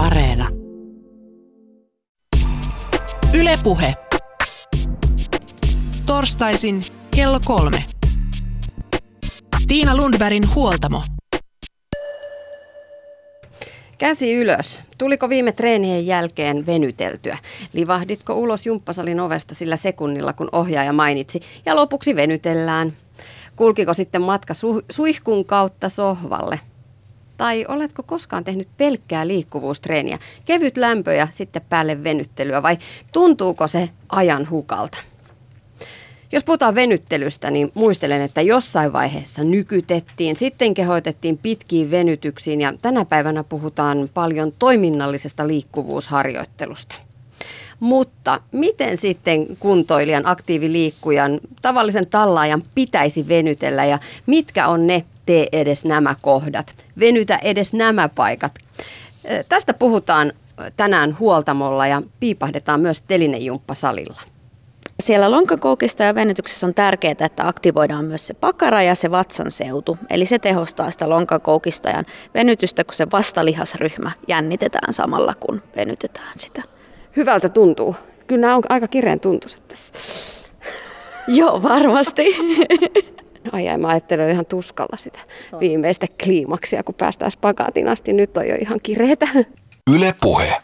Areena. Ylepuhe. Torstaisin kello kolme. Tiina Lundbergin huoltamo. Käsi ylös. Tuliko viime treenien jälkeen venyteltyä? Livahditko ulos jumppasalin ovesta sillä sekunnilla, kun ohjaaja mainitsi? Ja lopuksi venytellään. Kulkiko sitten matka su- suihkun kautta sohvalle? Tai oletko koskaan tehnyt pelkkää liikkuvuustreeniä? Kevyt lämpö ja sitten päälle venyttelyä vai tuntuuko se ajan hukalta? Jos puhutaan venyttelystä, niin muistelen, että jossain vaiheessa nykytettiin, sitten kehoitettiin pitkiin venytyksiin ja tänä päivänä puhutaan paljon toiminnallisesta liikkuvuusharjoittelusta. Mutta miten sitten kuntoilijan, aktiiviliikkujan, tavallisen tallaajan pitäisi venytellä ja mitkä on ne tee edes nämä kohdat, venytä edes nämä paikat? Tästä puhutaan tänään huoltamolla ja piipahdetaan myös telinejumppasalilla. Siellä lonkakoukista ja venytyksessä on tärkeää, että aktivoidaan myös se pakara ja se vatsan seutu. Eli se tehostaa sitä lonkakoukista ja venytystä, kun se vastalihasryhmä jännitetään samalla, kun venytetään sitä. Hyvältä tuntuu. Kyllä nämä on aika kireen tuntuiset tässä. Joo, varmasti. Ai ai, mä ajattelen ihan tuskalla sitä viimeistä kliimaksia, kun päästään spagaatin asti. Nyt on jo ihan kireetä. Yle Puhe.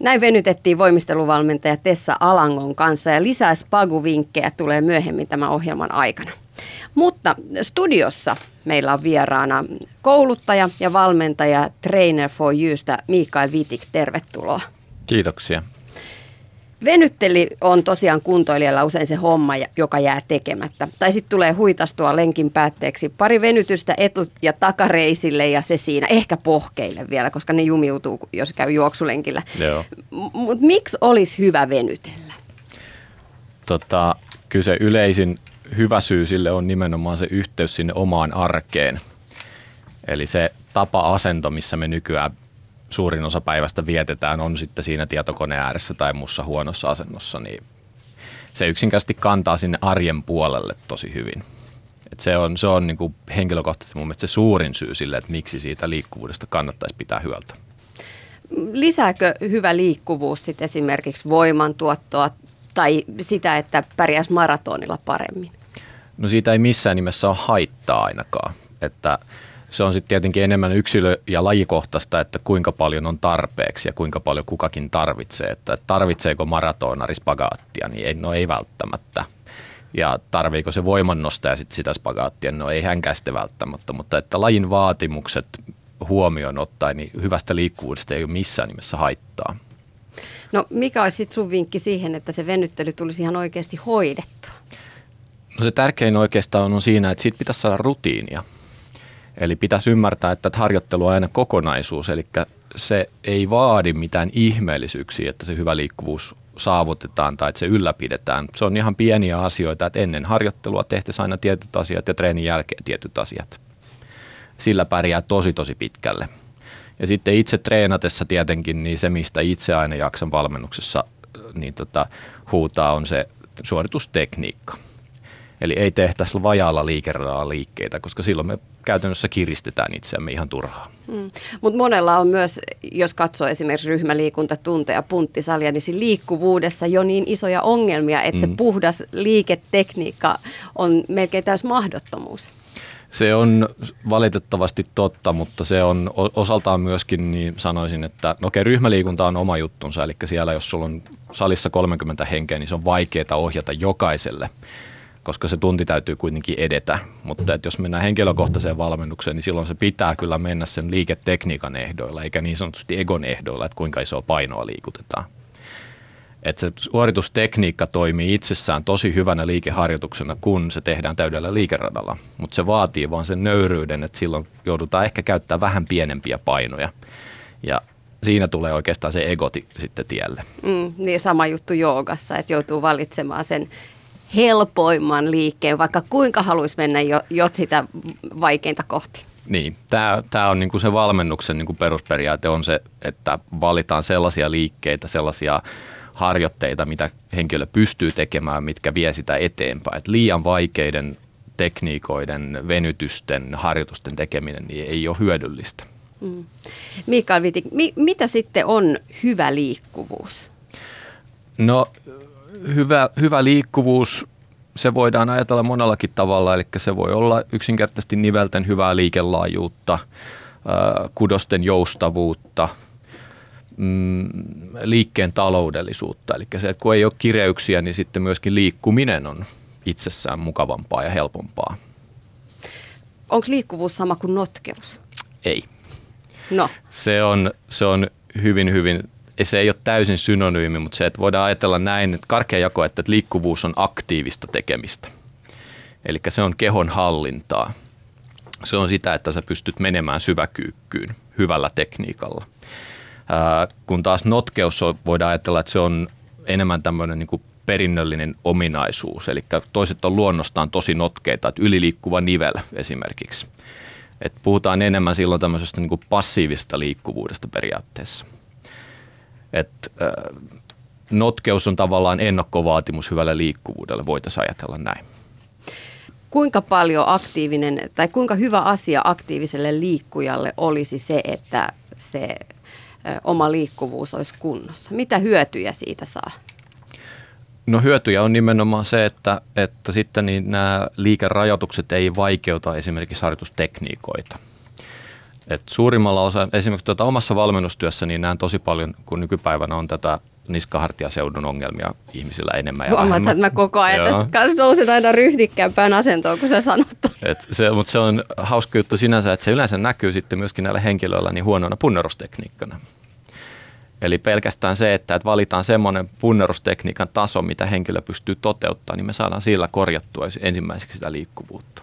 Näin venytettiin voimisteluvalmentaja Tessa Alangon kanssa ja lisää spagu-vinkkejä tulee myöhemmin tämän ohjelman aikana. Mutta studiossa meillä on vieraana kouluttaja ja valmentaja Trainer for Youstä Mikael Vitik. Tervetuloa. Kiitoksia. Venytteli on tosiaan kuntoilijalla usein se homma, joka jää tekemättä. Tai sitten tulee huitastua lenkin päätteeksi pari venytystä etu- ja takareisille ja se siinä. Ehkä pohkeille vielä, koska ne jumiutuu, jos käy juoksulenkillä. Mutta miksi olisi hyvä venytellä? Tota, kyllä se yleisin hyvä syy sille on nimenomaan se yhteys sinne omaan arkeen. Eli se tapa-asento, missä me nykyään suurin osa päivästä vietetään, on sitten siinä tietokoneen ääressä tai muussa huonossa asennossa, niin se yksinkertaisesti kantaa sinne arjen puolelle tosi hyvin. Et se on, se on niin kuin henkilökohtaisesti mun mielestä se suurin syy sille, että miksi siitä liikkuvuudesta kannattaisi pitää hyöltä. Lisääkö hyvä liikkuvuus sit esimerkiksi voimantuottoa tai sitä, että pärjäisi maratonilla paremmin? No siitä ei missään nimessä ole haittaa ainakaan. Että se on sitten tietenkin enemmän yksilö- ja lajikohtaista, että kuinka paljon on tarpeeksi ja kuinka paljon kukakin tarvitsee. Että tarvitseeko maratonari spagaattia, niin ei, no ei välttämättä. Ja tarviiko se voimannostaja sitten sitä spagaattia, no ei hänkään sitten välttämättä, mutta että lajin vaatimukset huomioon ottaen, niin hyvästä liikkuvuudesta ei ole missään nimessä haittaa. No mikä olisi sitten sun vinkki siihen, että se venyttely tulisi ihan oikeasti hoidettua? No se tärkein oikeastaan on siinä, että siitä pitäisi saada rutiinia. Eli pitäisi ymmärtää, että harjoittelu on aina kokonaisuus, eli se ei vaadi mitään ihmeellisyyksiä, että se hyvä liikkuvuus saavutetaan tai että se ylläpidetään. Se on ihan pieniä asioita, että ennen harjoittelua tehtäisiin aina tietyt asiat ja treenin jälkeen tietyt asiat. Sillä pärjää tosi tosi pitkälle. Ja sitten itse treenatessa tietenkin, niin se mistä itse aina jaksan valmennuksessa niin tota, huutaa on se suoritustekniikka. Eli ei tehtäisi vajaalla liikeradalla liikkeitä, koska silloin me käytännössä kiristetään itseämme ihan turhaan. Mm. Mutta monella on myös, jos katsoo esimerkiksi ryhmäliikuntatunteja, punttisalia, niin siinä liikkuvuudessa jo niin isoja ongelmia, että mm. se puhdas liiketekniikka on melkein täys mahdottomuus. Se on valitettavasti totta, mutta se on osaltaan myöskin, niin sanoisin, että no okei, ryhmäliikunta on oma juttunsa, eli siellä jos sulla on salissa 30 henkeä, niin se on vaikeaa ohjata jokaiselle koska se tunti täytyy kuitenkin edetä. Mutta että jos mennään henkilökohtaiseen valmennukseen, niin silloin se pitää kyllä mennä sen liiketekniikan ehdoilla, eikä niin sanotusti egon ehdoilla, että kuinka isoa painoa liikutetaan. Että se suoritustekniikka toimii itsessään tosi hyvänä liikeharjoituksena, kun se tehdään täydellä liikeradalla. Mutta se vaatii vaan sen nöyryyden, että silloin joudutaan ehkä käyttää vähän pienempiä painoja. Ja siinä tulee oikeastaan se egoti sitten tielle. Mm, niin sama juttu joogassa, että joutuu valitsemaan sen helpoimman liikkeen, vaikka kuinka haluaisi mennä jo, jo sitä vaikeinta kohti. Niin, tämä, tämä on niin kuin se valmennuksen niin kuin perusperiaate on se, että valitaan sellaisia liikkeitä, sellaisia harjoitteita, mitä henkilö pystyy tekemään, mitkä vie sitä eteenpäin. Et liian vaikeiden tekniikoiden, venytysten, harjoitusten tekeminen niin ei ole hyödyllistä. Mm. Mikael Vitik, mi- mitä sitten on hyvä liikkuvuus? No hyvä, hyvä liikkuvuus, se voidaan ajatella monellakin tavalla, eli se voi olla yksinkertaisesti nivelten hyvää liikelaajuutta, kudosten joustavuutta, mm, liikkeen taloudellisuutta. Eli se, että kun ei ole kireyksiä, niin sitten myöskin liikkuminen on itsessään mukavampaa ja helpompaa. Onko liikkuvuus sama kuin notkeus? Ei. No. Se on, se on hyvin, hyvin, se ei ole täysin synonyymi, mutta se, että voidaan ajatella näin, että karkea jako, että liikkuvuus on aktiivista tekemistä. Eli se on kehon hallintaa. Se on sitä, että sä pystyt menemään syväkyykkyyn hyvällä tekniikalla. Ää, kun taas notkeus on, voidaan ajatella, että se on enemmän tämmöinen niin kuin perinnöllinen ominaisuus. Eli toiset on luonnostaan tosi notkeita, että yliliikkuva nivel esimerkiksi. Et puhutaan enemmän silloin tämmöisestä niin kuin passiivista liikkuvuudesta periaatteessa. Et, äh, notkeus on tavallaan ennakkovaatimus hyvälle liikkuvuudelle, voitaisiin ajatella näin. Kuinka paljon aktiivinen tai kuinka hyvä asia aktiiviselle liikkujalle olisi se, että se oma liikkuvuus olisi kunnossa? Mitä hyötyjä siitä saa? No hyötyjä on nimenomaan se, että, että sitten niin nämä liikerajoitukset ei vaikeuta esimerkiksi harjoitustekniikoita. Et suurimmalla osa, esimerkiksi tuota omassa valmennustyössä, niin näen tosi paljon, kun nykypäivänä on tätä niskahartiaseudun ongelmia ihmisillä enemmän ja Huomaat, että mä koko ajan tässä nousen aina ryhdikkäämpään asentoon, kun sä sanot Et se, mutta se on hauska juttu sinänsä, että se yleensä näkyy sitten myöskin näillä henkilöillä niin huonona punnerustekniikkana. Eli pelkästään se, että valitaan semmoinen punnerustekniikan taso, mitä henkilö pystyy toteuttamaan, niin me saadaan sillä korjattua ensimmäiseksi sitä liikkuvuutta.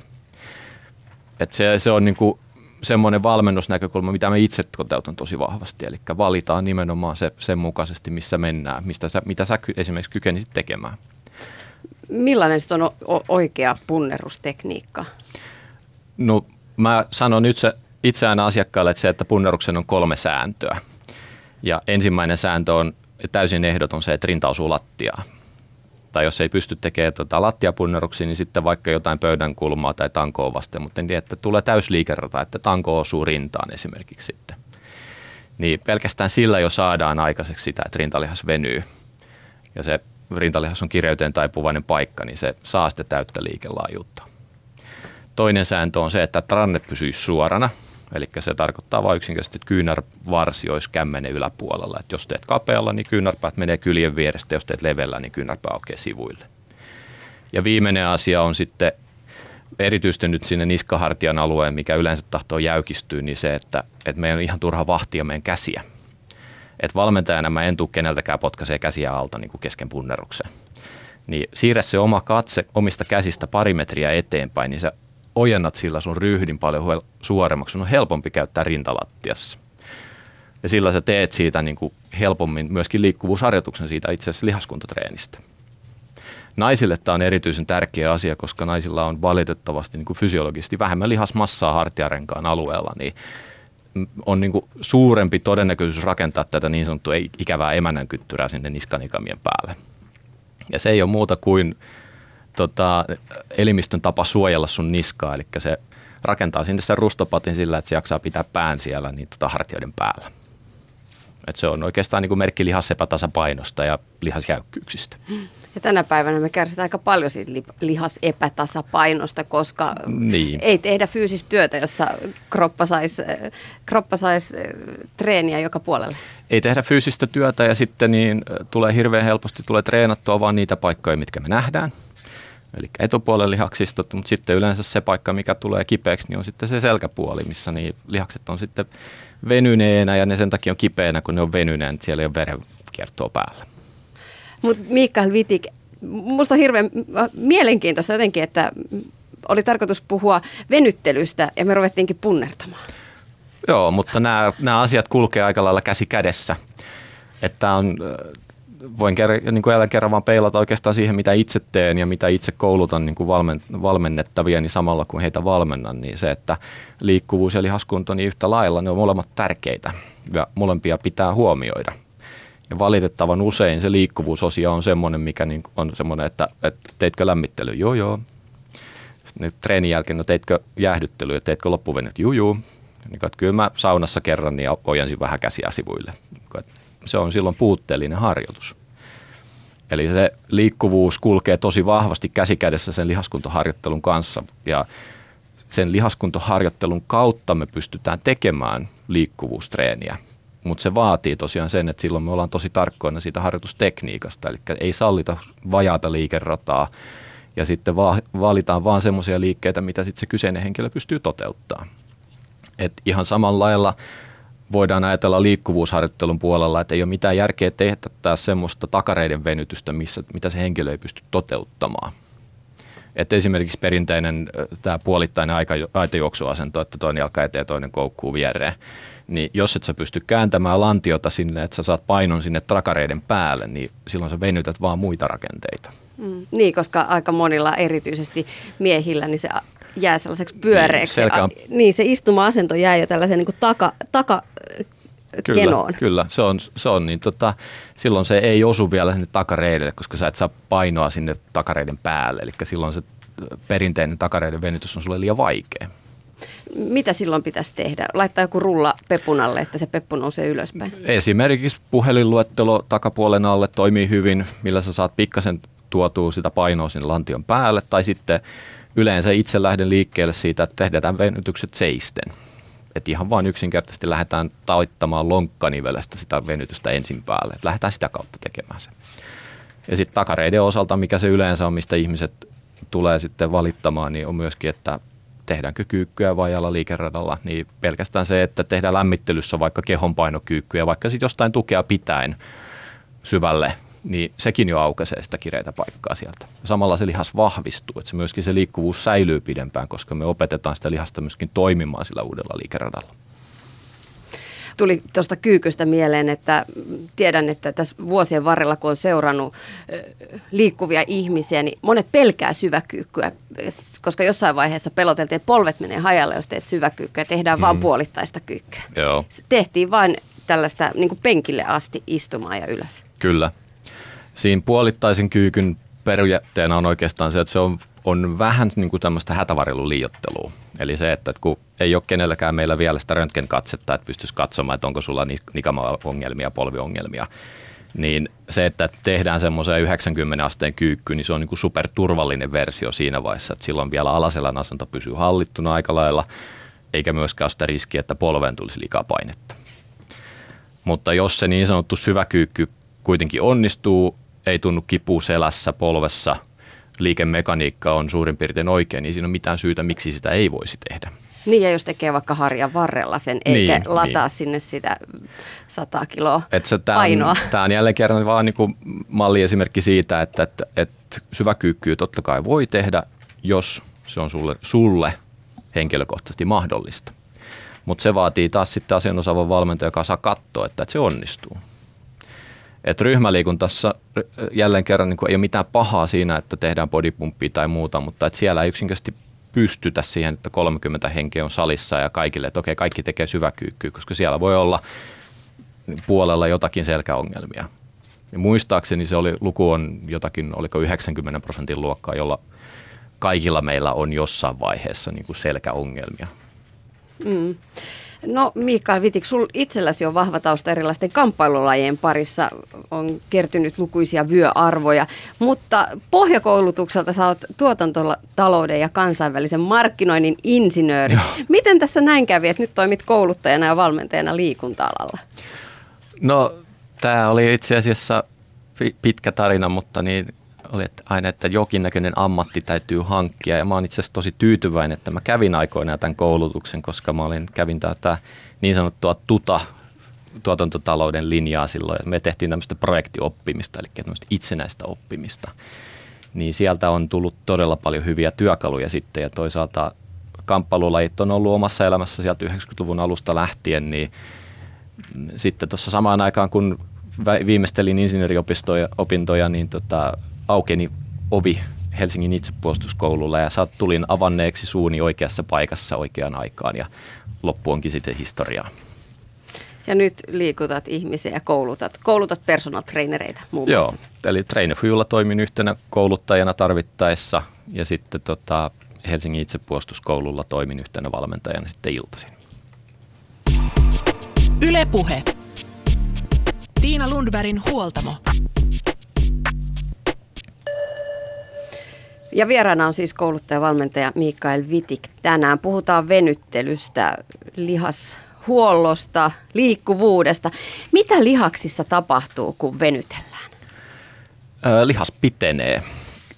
Et se, se on niinku semmoinen valmennusnäkökulma, mitä me itse toteutan tosi vahvasti. Eli valitaan nimenomaan se, sen mukaisesti, missä mennään, mistä sä, mitä sä esimerkiksi kykenisit tekemään. Millainen on oikea punnerustekniikka? No mä sanon nyt se itse aina asiakkaalle, että se, että punneruksen on kolme sääntöä. Ja ensimmäinen sääntö on täysin ehdoton se, että rinta osuu lattiaan. Tai jos ei pysty tekemään tuota lattiapunneruksia, niin sitten vaikka jotain pöydän kulmaa tai tankoa vasten, mutta tiedä, että tulee täysliikerata, että tanko osuu rintaan esimerkiksi sitten. Niin pelkästään sillä jo saadaan aikaiseksi sitä, että rintalihas venyy. Ja se rintalihas on kireyteen taipuvainen paikka, niin se saa sitten täyttä liikelaajuutta. Toinen sääntö on se, että ranne pysyy suorana – Eli se tarkoittaa vain yksinkertaisesti, että kyynärvarsi olisi kämmenen yläpuolella. Että jos teet kapealla, niin kyynärpäät menee kyljen vierestä, jos teet levellä, niin kyynärpää aukeaa sivuille. Ja viimeinen asia on sitten erityisesti nyt sinne niskahartian alueen, mikä yleensä tahtoo jäykistyä, niin se, että, että meidän on ihan turha vahtia meidän käsiä. Että valmentajana mä en tule keneltäkään potkaisee käsiä alta niin kuin kesken punneruksen. Niin siirrä se oma katse omista käsistä pari metriä eteenpäin, niin se ojennat sillä sun ryhdin paljon suoremmaksi. Sun on helpompi käyttää rintalattiassa. Ja sillä sä teet siitä niin kuin helpommin myöskin liikkuvuusharjoituksen siitä itse asiassa lihaskuntatreenistä. Naisille tämä on erityisen tärkeä asia, koska naisilla on valitettavasti niin kuin fysiologisesti vähemmän lihasmassaa hartiarenkaan alueella, niin on niin kuin suurempi todennäköisyys rakentaa tätä niin sanottua ikävää emännän kyttyrää sinne niskanikamien päälle. Ja se ei ole muuta kuin tota, elimistön tapa suojella sun niskaa, eli se rakentaa sinne sen rustopatin sillä, että se jaksaa pitää pään siellä niin tota, hartioiden päällä. Et se on oikeastaan niin kuin merkki lihasepätasapainosta ja lihasjäykkyyksistä. Ja tänä päivänä me kärsitään aika paljon siitä lihasepätasapainosta, koska niin. ei tehdä fyysistä työtä, jossa kroppa saisi kroppa sais treeniä joka puolelle. Ei tehdä fyysistä työtä ja sitten niin tulee hirveän helposti tulee treenattua vaan niitä paikkoja, mitkä me nähdään – eli etupuolen lihaksistot, mutta sitten yleensä se paikka, mikä tulee kipeäksi, niin on sitten se selkäpuoli, missä niin lihakset on sitten venyneenä ja ne sen takia on kipeänä, kun ne on venyneen, että siellä ei ole verenkiertoa päällä. Mutta Mikael Vitik, musta on hirveän mielenkiintoista jotenkin, että oli tarkoitus puhua venyttelystä ja me ruvettiinkin punnertamaan. Joo, mutta nämä, nämä asiat kulkee aika lailla käsi kädessä. Että on voin ker- niin kuin jälleen kerran vaan peilata oikeastaan siihen, mitä itse teen ja mitä itse koulutan niin kuin valmen, valmennettavia, niin samalla kun heitä valmennan, niin se, että liikkuvuus ja lihaskunto niin yhtä lailla, ne on molemmat tärkeitä ja molempia pitää huomioida. Ja valitettavan usein se liikkuvuusosio on semmoinen, mikä niin on semmoinen, että, että teitkö lämmittely? Joo, joo. Sitten treenin jälkeen, no teitkö jäähdyttelyä, teitkö loppuvenyt? Juu, juu. Niin, kyllä mä saunassa kerran niin ojensin vähän käsiä sivuille. Niin, se on silloin puutteellinen harjoitus. Eli se liikkuvuus kulkee tosi vahvasti käsikädessä sen lihaskuntoharjoittelun kanssa ja sen lihaskuntoharjoittelun kautta me pystytään tekemään liikkuvuustreeniä. Mutta se vaatii tosiaan sen, että silloin me ollaan tosi tarkkoina siitä harjoitustekniikasta, eli ei sallita vajaata liikerataa ja sitten va- valitaan vaan semmoisia liikkeitä, mitä sitten se kyseinen henkilö pystyy toteuttamaan. Et ihan samalla lailla voidaan ajatella liikkuvuusharjoittelun puolella, että ei ole mitään järkeä tehdä taas semmoista takareiden venytystä, missä, mitä se henkilö ei pysty toteuttamaan. Että esimerkiksi perinteinen tämä puolittainen aika, aitajuoksuasento, että toinen jalka eteen ja toinen koukkuu viereen, niin jos et sä pysty kääntämään lantiota sinne, että sä saat painon sinne takareiden päälle, niin silloin sä venytät vaan muita rakenteita. Mm, niin, koska aika monilla erityisesti miehillä, niin se jää sellaiseksi pyöreäksi. Niin, on... niin se istuma-asento jää jo tällaisen niin taka, taka Kyllä, kenoon. kyllä. Se on, se on niin tota, silloin se ei osu vielä sinne takareidelle, koska sä et saa painoa sinne takareiden päälle. Eli silloin se perinteinen takareiden venytys on sulle liian vaikea. Mitä silloin pitäisi tehdä? Laittaa joku rulla pepunalle, että se peppu nousee ylöspäin? Esimerkiksi puhelinluettelo takapuolen alle toimii hyvin, millä sä saat pikkasen tuotua sitä painoa sinne lantion päälle. Tai sitten yleensä itse lähden liikkeelle siitä, että tehdään venytykset seisten. Että ihan vain yksinkertaisesti lähdetään taittamaan lonkkanivelestä sitä venytystä ensin päälle. Että lähdetään sitä kautta tekemään se. Ja sitten takareiden osalta, mikä se yleensä on, mistä ihmiset tulee sitten valittamaan, niin on myöskin, että tehdäänkö kyykkyä vajalla liikeradalla, niin pelkästään se, että tehdään lämmittelyssä vaikka kehonpainokyykkyä, vaikka sitten jostain tukea pitäen syvälle, niin sekin jo aukaisee sitä kireitä paikkaa sieltä. Samalla se lihas vahvistuu, että se myöskin se liikkuvuus säilyy pidempään, koska me opetetaan sitä lihasta myöskin toimimaan sillä uudella liikeradalla tuli tuosta kyykystä mieleen, että tiedän, että tässä vuosien varrella, kun on seurannut liikkuvia ihmisiä, niin monet pelkää syväkyykkyä, koska jossain vaiheessa peloteltiin, että polvet menee hajalle, jos teet syväkyykkyä, tehdään mm. vaan puolittaista kyykkyä. Joo. Tehtiin vain tällaista niin penkille asti istumaan ja ylös. Kyllä. Siinä puolittaisen kyykyn periaatteena on oikeastaan se, että se on, on vähän niin kuin tämmöistä hätävarjelun liiottelua. Eli se, että kun ei ole kenelläkään meillä vielä sitä röntgenkatsetta, että pystyisi katsomaan, että onko sulla nikama-ongelmia, polviongelmia, niin se, että tehdään semmoiseen 90 asteen kyykky, niin se on niin kuin superturvallinen versio siinä vaiheessa, että silloin vielä alaselän asento pysyy hallittuna aika lailla, eikä myöskään ole sitä riskiä, että polveen tulisi likapainetta. Mutta jos se niin sanottu syväkyykky kuitenkin onnistuu, ei tunnu kipu selässä, polvessa, liikemekaniikka on suurin piirtein oikein, niin siinä on mitään syytä, miksi sitä ei voisi tehdä. Niin ja jos tekee vaikka harjan varrella sen, eikä niin, lataa niin. sinne sitä 100 kiloa et se, tämä painoa. On, tämä on jälleen kerran vaan niin kuin malliesimerkki siitä, että, että, että syväkyykkyä totta kai voi tehdä, jos se on sulle, sulle henkilökohtaisesti mahdollista. Mutta se vaatii taas sitten asianosaavan valmentaja, joka saa katsoa, että, että se onnistuu. Et ryhmäliikuntassa jälleen kerran niin ei ole mitään pahaa siinä, että tehdään bodypumppia tai muuta, mutta että siellä ei yksinkertaisesti pystytä siihen, että 30 henkeä on salissa ja kaikille, että okei, kaikki tekee syväkyykkyä, koska siellä voi olla puolella jotakin selkäongelmia. Ja muistaakseni se oli, luku on jotakin, oliko 90 prosentin luokkaa, jolla kaikilla meillä on jossain vaiheessa niin kuin selkäongelmia. Mm. No Mikael Vitik, sul itselläsi on vahva tausta erilaisten kamppailulajien parissa, on kertynyt lukuisia vyöarvoja, mutta pohjakoulutukselta sä oot tuotantotalouden ja kansainvälisen markkinoinnin insinööri. Joo. Miten tässä näin kävi, että nyt toimit kouluttajana ja valmentajana liikunta-alalla? No tämä oli itse asiassa pitkä tarina, mutta niin oli että aina, että jokinnäköinen ammatti täytyy hankkia ja mä oon itse asiassa tosi tyytyväinen, että mä kävin aikoinaan tämän koulutuksen, koska mä olin, kävin tätä niin sanottua tuta tuotantotalouden linjaa silloin. Me tehtiin tämmöistä projektioppimista, eli itsenäistä oppimista. Niin sieltä on tullut todella paljon hyviä työkaluja sitten ja toisaalta kamppailulajit on ollut omassa elämässä sieltä 90-luvun alusta lähtien, niin sitten tuossa samaan aikaan, kun viimeistelin insinööriopintoja, niin tota, aukeni ovi Helsingin itsepuolustuskoululla ja saat tulin avanneeksi suuni oikeassa paikassa oikeaan aikaan ja loppu onkin sitten historiaa. Ja nyt liikutat ihmisiä ja koulutat, koulutat personal trainereita muun muassa. Joo, eli Trainer toimin yhtenä kouluttajana tarvittaessa ja sitten tota Helsingin itsepuolustuskoululla toimin yhtenä valmentajana sitten iltaisin. Ylepuhe. Tiina Lundbergin huoltamo. Ja vieraana on siis kouluttaja-valmentaja Mikael Vitik. Tänään puhutaan venyttelystä, lihashuollosta, liikkuvuudesta. Mitä lihaksissa tapahtuu, kun venytellään? Lihas pitenee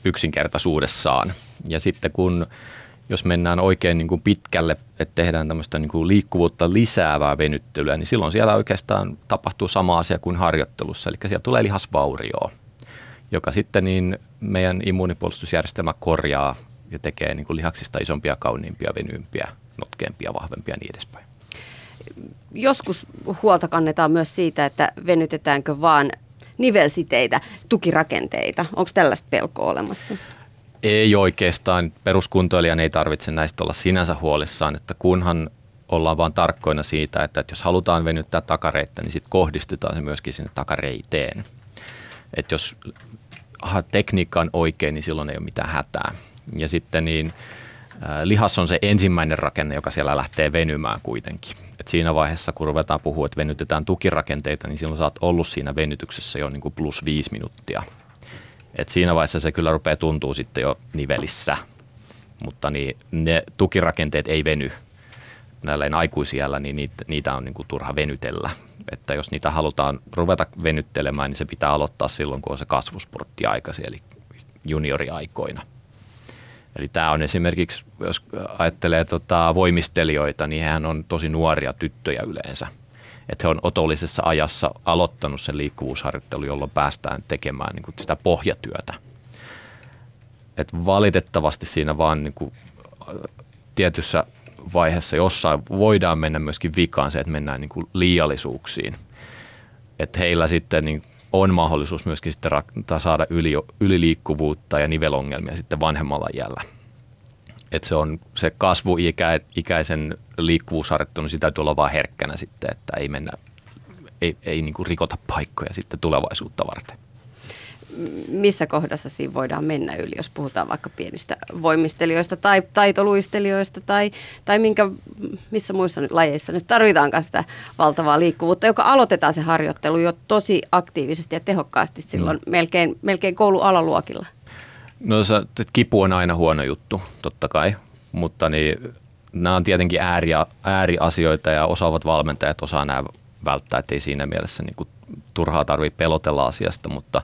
yksinkertaisuudessaan. Ja sitten kun jos mennään oikein niin kuin pitkälle, että tehdään tämmöistä niin kuin liikkuvuutta lisäävää venyttelyä, niin silloin siellä oikeastaan tapahtuu sama asia kuin harjoittelussa, eli siellä tulee lihasvaurioa, joka sitten niin meidän immuunipuolustusjärjestelmä korjaa ja tekee niin kuin lihaksista isompia, kauniimpia, venyympiä, notkeampia, vahvempia ja niin edespäin. Joskus huolta kannetaan myös siitä, että venytetäänkö vaan nivelsiteitä, tukirakenteita. Onko tällaista pelkoa olemassa? Ei oikeastaan. Peruskuntoilijan ei tarvitse näistä olla sinänsä huolissaan, että kunhan ollaan vaan tarkkoina siitä, että, että jos halutaan venyttää takareittä, niin sitten kohdistetaan se myöskin sinne takareiteen. Että jos aha, tekniikka on oikein, niin silloin ei ole mitään hätää. Ja sitten niin lihas on se ensimmäinen rakenne, joka siellä lähtee venymään kuitenkin. Et siinä vaiheessa, kun ruvetaan puhua, että venytetään tukirakenteita, niin silloin sä oot ollut siinä venytyksessä jo niin kuin plus viisi minuuttia – et siinä vaiheessa se kyllä rupeaa tuntuu sitten jo nivelissä, mutta niin ne tukirakenteet ei veny näillä aikuisiellä, niin niitä, niitä on niin kuin turha venytellä. Että jos niitä halutaan ruveta venyttelemään, niin se pitää aloittaa silloin, kun on se kasvusportti aikaisin, eli junioriaikoina. Eli tämä on esimerkiksi, jos ajattelee tota voimistelijoita, niin hän on tosi nuoria tyttöjä yleensä – että he on otollisessa ajassa aloittanut sen liikkuvuusharjoittelu, jolloin päästään tekemään niin kuin sitä pohjatyötä. Et valitettavasti siinä vaan niin kuin, tietyssä vaiheessa jossain voidaan mennä myöskin vikaan se, että mennään niin kuin liiallisuuksiin. Että heillä sitten niin on mahdollisuus myöskin sitten saada yli, yliliikkuvuutta ja nivelongelmia sitten vanhemmalla iällä että se on se kasvuikäisen liikkuvuusharjoittelu, niin sitä täytyy olla vaan herkkänä sitten, että ei mennä, ei, ei niin kuin rikota paikkoja sitten tulevaisuutta varten. Missä kohdassa siinä voidaan mennä yli, jos puhutaan vaikka pienistä voimistelijoista tai taitoluistelijoista tai, tai minkä, missä muissa lajeissa nyt tarvitaankaan sitä valtavaa liikkuvuutta, joka aloitetaan se harjoittelu jo tosi aktiivisesti ja tehokkaasti silloin mm. melkein, melkein koulualaluokilla? No se, kipu on aina huono juttu, totta kai, mutta niin, nämä on tietenkin ääri, ääriasioita ja osaavat valmentajat osaa nämä välttää, ettei siinä mielessä niin kuin, turhaa tarvitse pelotella asiasta, mutta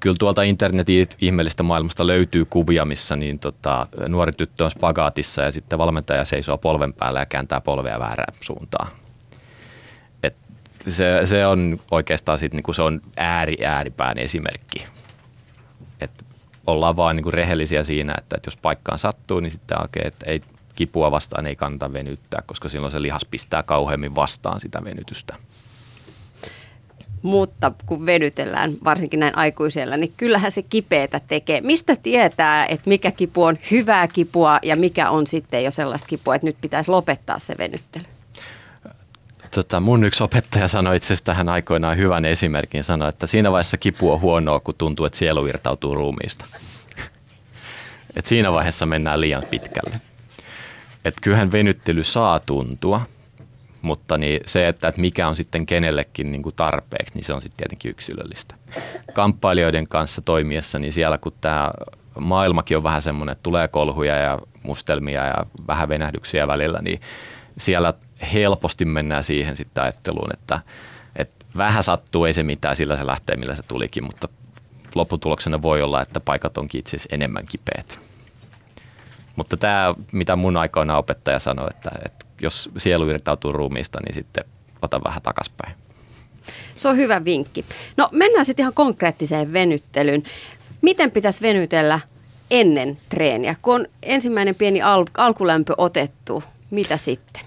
kyllä tuolta internetin ihmeellistä maailmasta löytyy kuvia, missä niin, tota, nuori tyttö on spagaatissa ja sitten valmentaja seisoo polven päällä ja kääntää polvea väärään suuntaan. Et se, se on oikeastaan sit, niin se on ääri ääripään esimerkki. Et ollaan vaan niin rehellisiä siinä, että, että jos paikkaan sattuu, niin sitten okay, että ei kipua vastaan ei kannata venyttää, koska silloin se lihas pistää kauheammin vastaan sitä venytystä. Mutta kun venytellään, varsinkin näin aikuisella, niin kyllähän se kipeätä tekee. Mistä tietää, että mikä kipu on hyvää kipua ja mikä on sitten jo sellaista kipua, että nyt pitäisi lopettaa se venyttely? Tota, mun yksi opettaja sanoi itse asiassa tähän aikoinaan hyvän esimerkin, sanoi, että siinä vaiheessa kipu on huonoa, kun tuntuu, että sielu irtautuu ruumiista. Et siinä vaiheessa mennään liian pitkälle. Et kyllähän venyttely saa tuntua, mutta niin se, että, että mikä on sitten kenellekin niin kuin tarpeeksi, niin se on sitten tietenkin yksilöllistä. Kamppailijoiden kanssa toimiessa, niin siellä kun tämä maailmakin on vähän semmoinen, että tulee kolhuja ja mustelmia ja vähän venähdyksiä välillä, niin siellä helposti mennään siihen sitten ajatteluun, että, että vähän sattuu, ei se mitään, sillä se lähtee, millä se tulikin, mutta lopputuloksena voi olla, että paikat onkin itse asiassa enemmän kipeät. Mutta tämä, mitä mun aikoina opettaja sanoi, että, että jos sielu irtautuu ruumiista, niin sitten ota vähän takaspäin. Se on hyvä vinkki. No mennään sitten ihan konkreettiseen venyttelyyn. Miten pitäisi venytellä ennen treeniä? Kun on ensimmäinen pieni al- alkulämpö otettu, mitä sitten?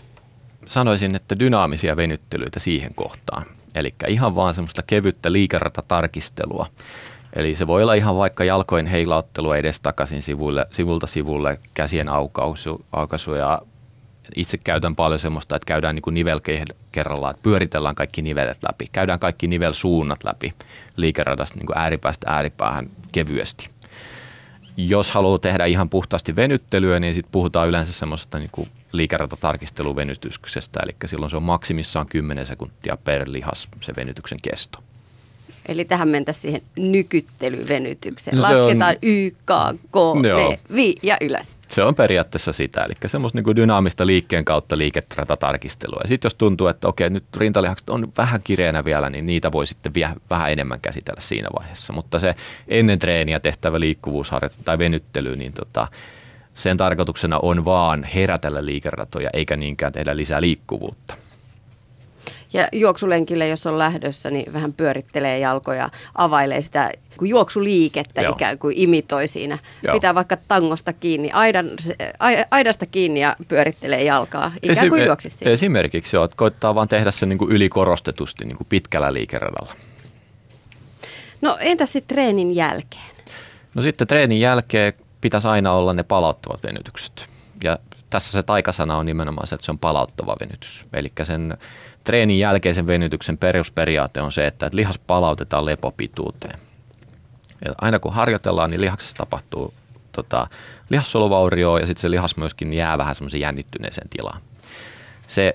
Sanoisin, että dynaamisia venyttelyitä siihen kohtaan. Eli ihan vaan semmoista kevyttä liikerata-tarkistelua. Eli se voi olla ihan vaikka jalkojen heilauttelu edes takaisin sivulle, sivulta sivulle, käsien aukaisu, aukaisu ja itse käytän paljon semmoista, että käydään niin nivel kerrallaan, että pyöritellään kaikki nivelet läpi, käydään kaikki nivelsuunnat läpi liikeradasta niin ääripäästä ääripäähän kevyesti. jos haluaa tehdä ihan puhtaasti venyttelyä, niin sitten puhutaan yleensä semmoisesta niin liikeratatarkisteluvenytyksestä, eli silloin se on maksimissaan 10 sekuntia per lihas se venytyksen kesto. Eli tähän mentäisiin siihen nykyttelyvenytykseen. No Lasketaan on, Y, K, K, V, V ja ylös. Se on periaatteessa sitä, eli semmoista niin dynaamista liikkeen kautta liiketratatarkistelua. Ja sitten jos tuntuu, että okei, nyt rintalihakset on vähän kireänä vielä, niin niitä voi sitten vielä vähän enemmän käsitellä siinä vaiheessa. Mutta se ennen treeniä tehtävä liikkuvuusharjoittelu tai venyttely, niin tota, sen tarkoituksena on vaan herätellä liikeratoja, eikä niinkään tehdä lisää liikkuvuutta. Ja juoksulenkille, jos on lähdössä, niin vähän pyörittelee jalkoja, availee sitä juoksuliikettä Joo. ikään kuin imitoi siinä. Joo. Pitää vaikka tangosta kiinni, aidan, aidasta kiinni ja pyörittelee jalkaa, ikään Esim- kuin juoksisi siinä. Esimerkiksi joo, koittaa vaan tehdä se niin kuin ylikorostetusti niin kuin pitkällä liikeradalla. No entä sitten treenin jälkeen? No sitten treenin jälkeen pitäisi aina olla ne palauttavat venytykset. Ja tässä se taikasana on nimenomaan se, että se on palauttava venytys. Eli sen treenin jälkeisen venytyksen perusperiaate on se, että lihas palautetaan lepopituuteen. Ja aina kun harjoitellaan, niin lihaksessa tapahtuu tota, lihassoluvaurio ja sitten se lihas myöskin jää vähän semmoisen jännittyneeseen tilaan. Se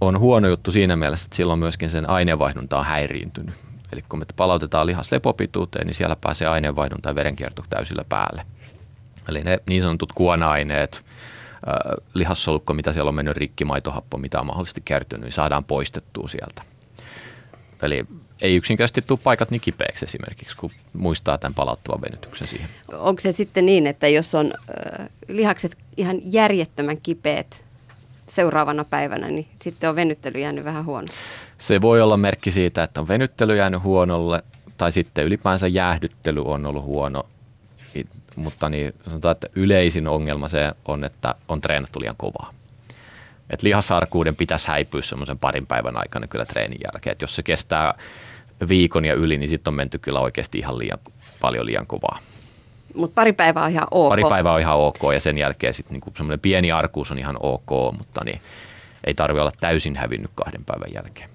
on huono juttu siinä mielessä, että silloin myöskin sen aineenvaihdunta on häiriintynyt. Eli kun me palautetaan lihas lepopituuteen, niin siellä pääsee aineenvaihdunta tai verenkierto täysillä päälle. Eli ne niin sanotut kuona-aineet, lihassolukko, mitä siellä on mennyt rikki, maitohappo, mitä on mahdollisesti kertynyt, niin saadaan poistettua sieltä. Eli ei yksinkertaisesti tule paikat niin kipeäksi esimerkiksi, kun muistaa tämän palauttavan venytyksen siihen. Onko se sitten niin, että jos on äh, lihakset ihan järjettömän kipeät seuraavana päivänä, niin sitten on venyttely jäänyt vähän huono? Se voi olla merkki siitä, että on venyttely jäänyt huonolle tai sitten ylipäänsä jäähdyttely on ollut huono mutta niin sanotaan, että yleisin ongelma se on, että on treenattu liian kovaa. Et lihasarkuuden pitäisi häipyä semmoisen parin päivän aikana kyllä treenin jälkeen. Et jos se kestää viikon ja yli, niin sitten on menty kyllä oikeasti ihan liian, paljon liian kovaa. Mutta pari päivää on ihan ok. Pari päivää on ihan ok ja sen jälkeen sitten niinku semmoinen pieni arkuus on ihan ok, mutta niin ei tarvitse olla täysin hävinnyt kahden päivän jälkeen.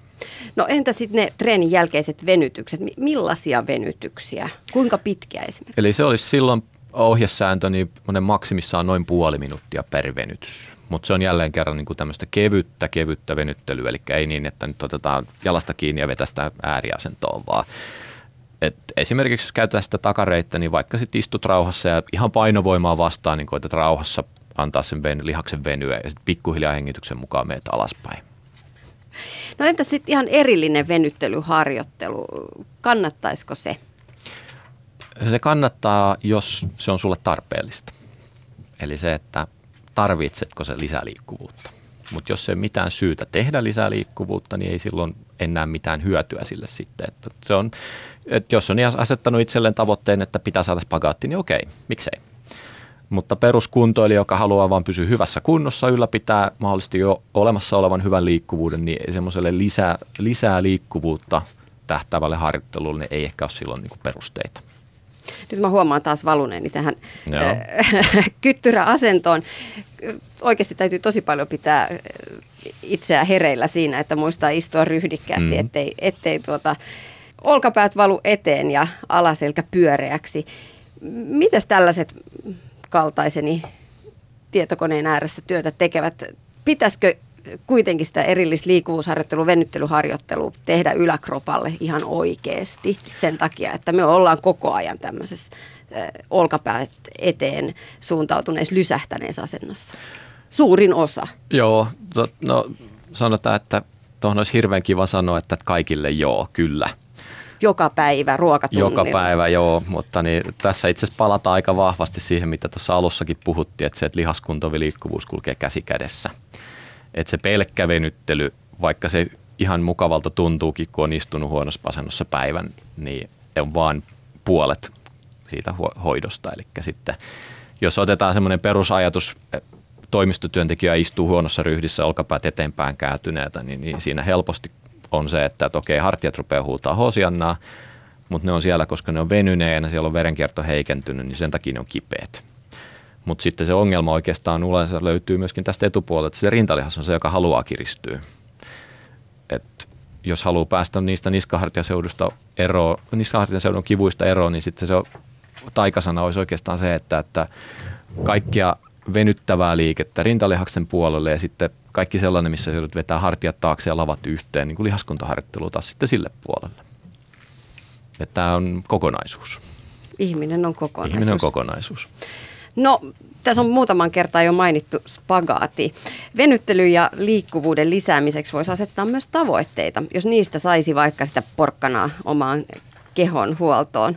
No entä sitten ne treenin jälkeiset venytykset? Millaisia venytyksiä? Kuinka pitkiä esimerkiksi? Eli se olisi silloin ohjesääntö, niin maksimissaan noin puoli minuuttia per venytys. Mutta se on jälleen kerran niin kuin tämmöistä kevyttä, kevyttä venyttelyä, eli ei niin, että nyt otetaan jalasta kiinni ja vetästään ääriasentoon, vaan et esimerkiksi jos käytetään sitä takareittä, niin vaikka sitten istut rauhassa ja ihan painovoimaa vastaan, niin koetat rauhassa antaa sen ven, lihaksen venyä ja sitten pikkuhiljaa hengityksen mukaan meet alaspäin. No entä sitten ihan erillinen venyttelyharjoittelu, kannattaisiko se? Se kannattaa, jos se on sulle tarpeellista. Eli se, että tarvitsetko se lisäliikkuvuutta. Mutta jos ei mitään syytä tehdä lisää liikkuvuutta, niin ei silloin enää mitään hyötyä sille sitten. Että se on, että jos on asettanut itselleen tavoitteen, että pitää saada spagaatti, niin okei, miksei. Mutta peruskuntoilija, joka haluaa vain pysyä hyvässä kunnossa, ylläpitää mahdollisesti jo olemassa olevan hyvän liikkuvuuden, niin semmoiselle lisää, lisää liikkuvuutta tähtävälle harjoittelulle niin ei ehkä ole silloin niin perusteita. Nyt mä huomaan taas valuneeni tähän äh, kyttyräasentoon. Oikeasti täytyy tosi paljon pitää itseä hereillä siinä, että muistaa istua ryhdikkäästi, mm. ettei, ettei tuota, olkapäät valu eteen ja alaselkä pyöreäksi. Mitäs tällaiset kaltaiseni tietokoneen ääressä työtä tekevät, pitäisikö kuitenkin sitä erillistä liikkuvuusharjoittelua, venyttelyharjoittelua tehdä yläkropalle ihan oikeasti sen takia, että me ollaan koko ajan tämmöisessä olkapäät eteen suuntautuneessa lysähtäneessä asennossa. Suurin osa. Joo, to, no sanotaan, että tuohon olisi hirveän kiva sanoa, että kaikille joo, kyllä. Joka päivä ruokatunnilla. Joka päivä, joo, mutta niin, tässä itse asiassa palataan aika vahvasti siihen, mitä tuossa alussakin puhuttiin, että se, että lihaskunto liikkuvuus kulkee käsi kädessä että se pelkkä venyttely, vaikka se ihan mukavalta tuntuukin, kun on istunut huonossa asennossa päivän, niin on vain puolet siitä hoidosta. Eli sitten jos otetaan semmoinen perusajatus, toimistotyöntekijä istuu huonossa ryhdissä, olkapäät eteenpäin kääntyneitä, niin, niin siinä helposti on se, että, että okei, hartiat rupeaa huutaa hosiannaa, mutta ne on siellä, koska ne on venyneenä, siellä on verenkierto heikentynyt, niin sen takia ne on kipeät. Mutta sitten se ongelma oikeastaan yleensä löytyy myöskin tästä etupuolelta, että se rintalihas on se, joka haluaa kiristyä. Et jos haluaa päästä niistä niskahartiaseudusta eroon, niskahartiaseudun kivuista eroon, niin sitten se taikasana olisi oikeastaan se, että, että kaikkia venyttävää liikettä rintalihaksen puolelle ja sitten kaikki sellainen, missä joudut vetää hartiat taakse ja lavat yhteen, niin kuin lihaskuntaharjoittelu taas sitten sille puolelle. Että tämä on kokonaisuus. Ihminen on kokonaisuus. Ihminen on kokonaisuus. No, tässä on muutaman kertaa jo mainittu spagaati. Venyttely ja liikkuvuuden lisäämiseksi voisi asettaa myös tavoitteita, jos niistä saisi vaikka sitä porkkanaa omaan kehon huoltoon.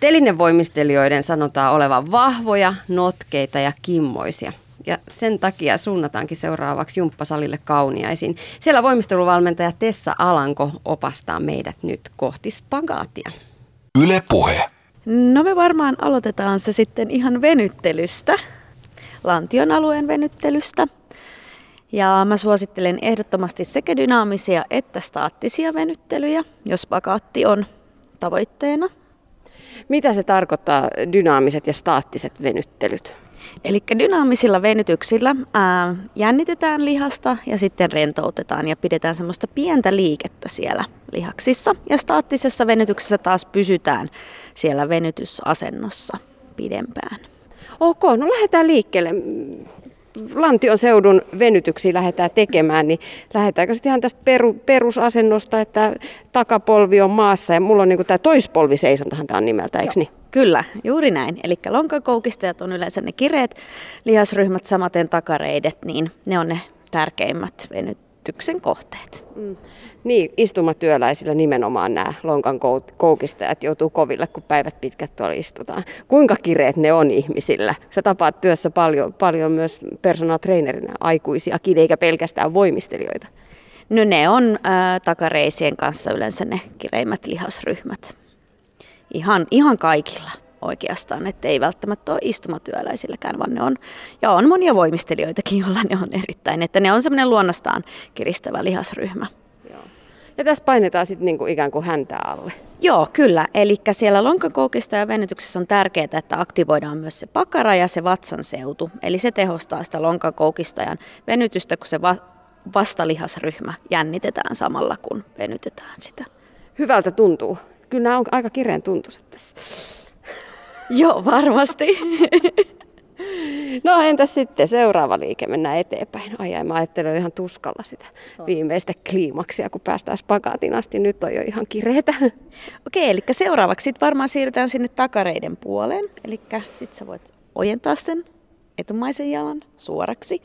Telinevoimistelijoiden sanotaan olevan vahvoja, notkeita ja kimmoisia. Ja sen takia suunnataankin seuraavaksi Jumppasalille kauniaisin. Siellä voimisteluvalmentaja Tessa Alanko opastaa meidät nyt kohti spagaatia. Yle Puhe. No me varmaan aloitetaan se sitten ihan venyttelystä, lantion alueen venyttelystä. Ja mä suosittelen ehdottomasti sekä dynaamisia että staattisia venyttelyjä, jos pakaatti on tavoitteena. Mitä se tarkoittaa dynaamiset ja staattiset venyttelyt? Eli dynaamisilla venytyksillä ää, jännitetään lihasta ja sitten rentoutetaan ja pidetään semmoista pientä liikettä siellä lihaksissa. Ja staattisessa venytyksessä taas pysytään siellä venytysasennossa pidempään. Ok, no lähdetään liikkeelle. Lantion seudun venytyksiä lähdetään tekemään, niin lähdetäänkö sitten ihan tästä peru, perusasennosta, että takapolvi on maassa ja mulla on niin tämä toispolviseisontahan tämä on nimeltä, eikö niin? Kyllä, juuri näin. Eli lonkakoukistajat on yleensä ne kireet lihasryhmät, samaten takareidet, niin ne on ne tärkeimmät venytyksen kohteet. Mm. Niin, istumatyöläisillä nimenomaan nämä lonkan koukistajat joutuu koville, kun päivät pitkät tuolla istutaan. Kuinka kireet ne on ihmisillä? Sä tapaat työssä paljon, paljon myös personal trainerina aikuisiakin, eikä pelkästään voimistelijoita. No ne on äh, takareisien kanssa yleensä ne kireimmät lihasryhmät. Ihan, ihan kaikilla oikeastaan, että ei välttämättä ole istumatyöläisilläkään, vaan ne on, ja on monia voimistelijoitakin, joilla ne on erittäin, että ne on semmoinen luonnostaan kiristävä lihasryhmä. Ja tässä painetaan sitten niinku ikään kuin häntä alle. Joo, kyllä. Eli siellä lonkakoukista ja venytyksessä on tärkeää, että aktivoidaan myös se pakara ja se vatsan seutu. Eli se tehostaa sitä lonkakoukistajan venytystä, kun se va- vastalihasryhmä jännitetään samalla, kun venytetään sitä. Hyvältä tuntuu. Kyllä nämä on aika kireen tuntuiset tässä. Joo, varmasti. No entäs sitten seuraava liike, mennään eteenpäin. Ai mä ajattelen ihan tuskalla sitä viimeistä kliimaksia, kun päästään spagaatin asti. Nyt on jo ihan kireetä. Okei, eli seuraavaksi sit varmaan siirrytään sinne takareiden puoleen. Eli sitten sä voit ojentaa sen etumaisen jalan suoraksi.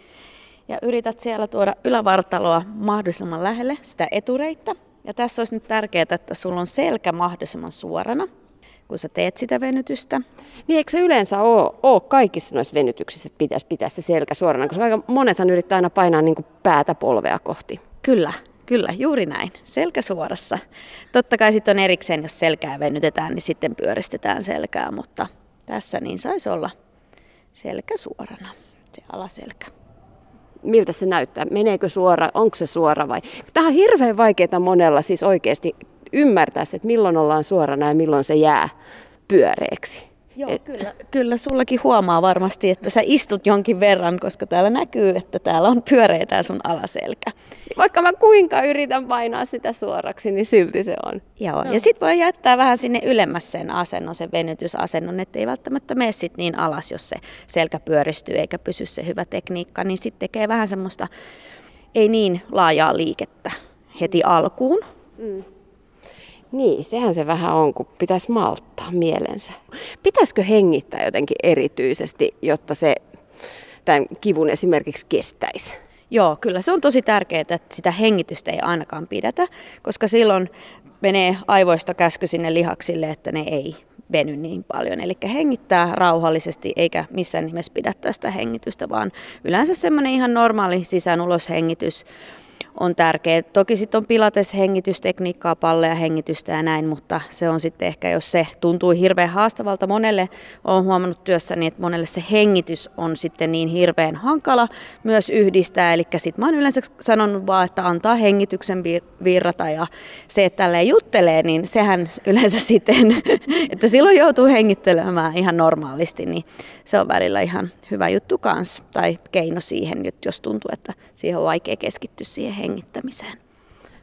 Ja yrität siellä tuoda ylävartaloa mahdollisimman lähelle sitä etureittä. Ja tässä olisi nyt tärkeää, että sulla on selkä mahdollisimman suorana kun sä teet sitä venytystä. Niin eikö se yleensä ole, ole kaikissa noissa venytyksissä, että pitäisi pitää se selkä suorana, koska aika monethan yrittää aina painaa niin kuin päätä polvea kohti. Kyllä, kyllä, juuri näin. Selkä suorassa. Totta kai sitten on erikseen, jos selkää venytetään, niin sitten pyöristetään selkää, mutta tässä niin saisi olla selkä suorana, se alaselkä miltä se näyttää, meneekö suora, onko se suora vai... Tämä on hirveän vaikeaa monella siis oikeasti ymmärtää että milloin ollaan suorana ja milloin se jää pyöreäksi. Joo, Et... kyllä, kyllä sullakin huomaa varmasti, että sä istut jonkin verran, koska täällä näkyy, että täällä on pyöreä tää sun alaselkä. Vaikka mä kuinka yritän painaa sitä suoraksi, niin silti se on. Joo, no. ja sitten voi jättää vähän sinne ylemmäs sen asennon, sen venytysasennon, ettei välttämättä mene sit niin alas, jos se selkä pyöristyy eikä pysy se hyvä tekniikka, niin sitten tekee vähän semmoista ei niin laajaa liikettä heti alkuun. Mm. Niin, sehän se vähän on, kun pitäisi malttaa mielensä. Pitäisikö hengittää jotenkin erityisesti, jotta se tämän kivun esimerkiksi kestäisi? Joo, kyllä se on tosi tärkeää, että sitä hengitystä ei ainakaan pidetä, koska silloin menee aivoista käsky sinne lihaksille, että ne ei veny niin paljon. Eli hengittää rauhallisesti eikä missään nimessä pidä tästä hengitystä, vaan yleensä semmoinen ihan normaali sisään-ulos hengitys on tärkeä. Toki sitten on pilates hengitystekniikkaa, palleja hengitystä ja näin, mutta se on sitten ehkä, jos se tuntuu hirveän haastavalta monelle, olen huomannut työssäni, että monelle se hengitys on sitten niin hirveän hankala myös yhdistää. Eli sitten mä oon yleensä sanonut vaan, että antaa hengityksen virrata ja se, että tälleen juttelee, niin sehän yleensä sitten, että silloin joutuu hengittelemään ihan normaalisti, niin se on välillä ihan hyvä juttu kanssa tai keino siihen, jos tuntuu, että siihen on vaikea keskittyä siihen hengittämiseen.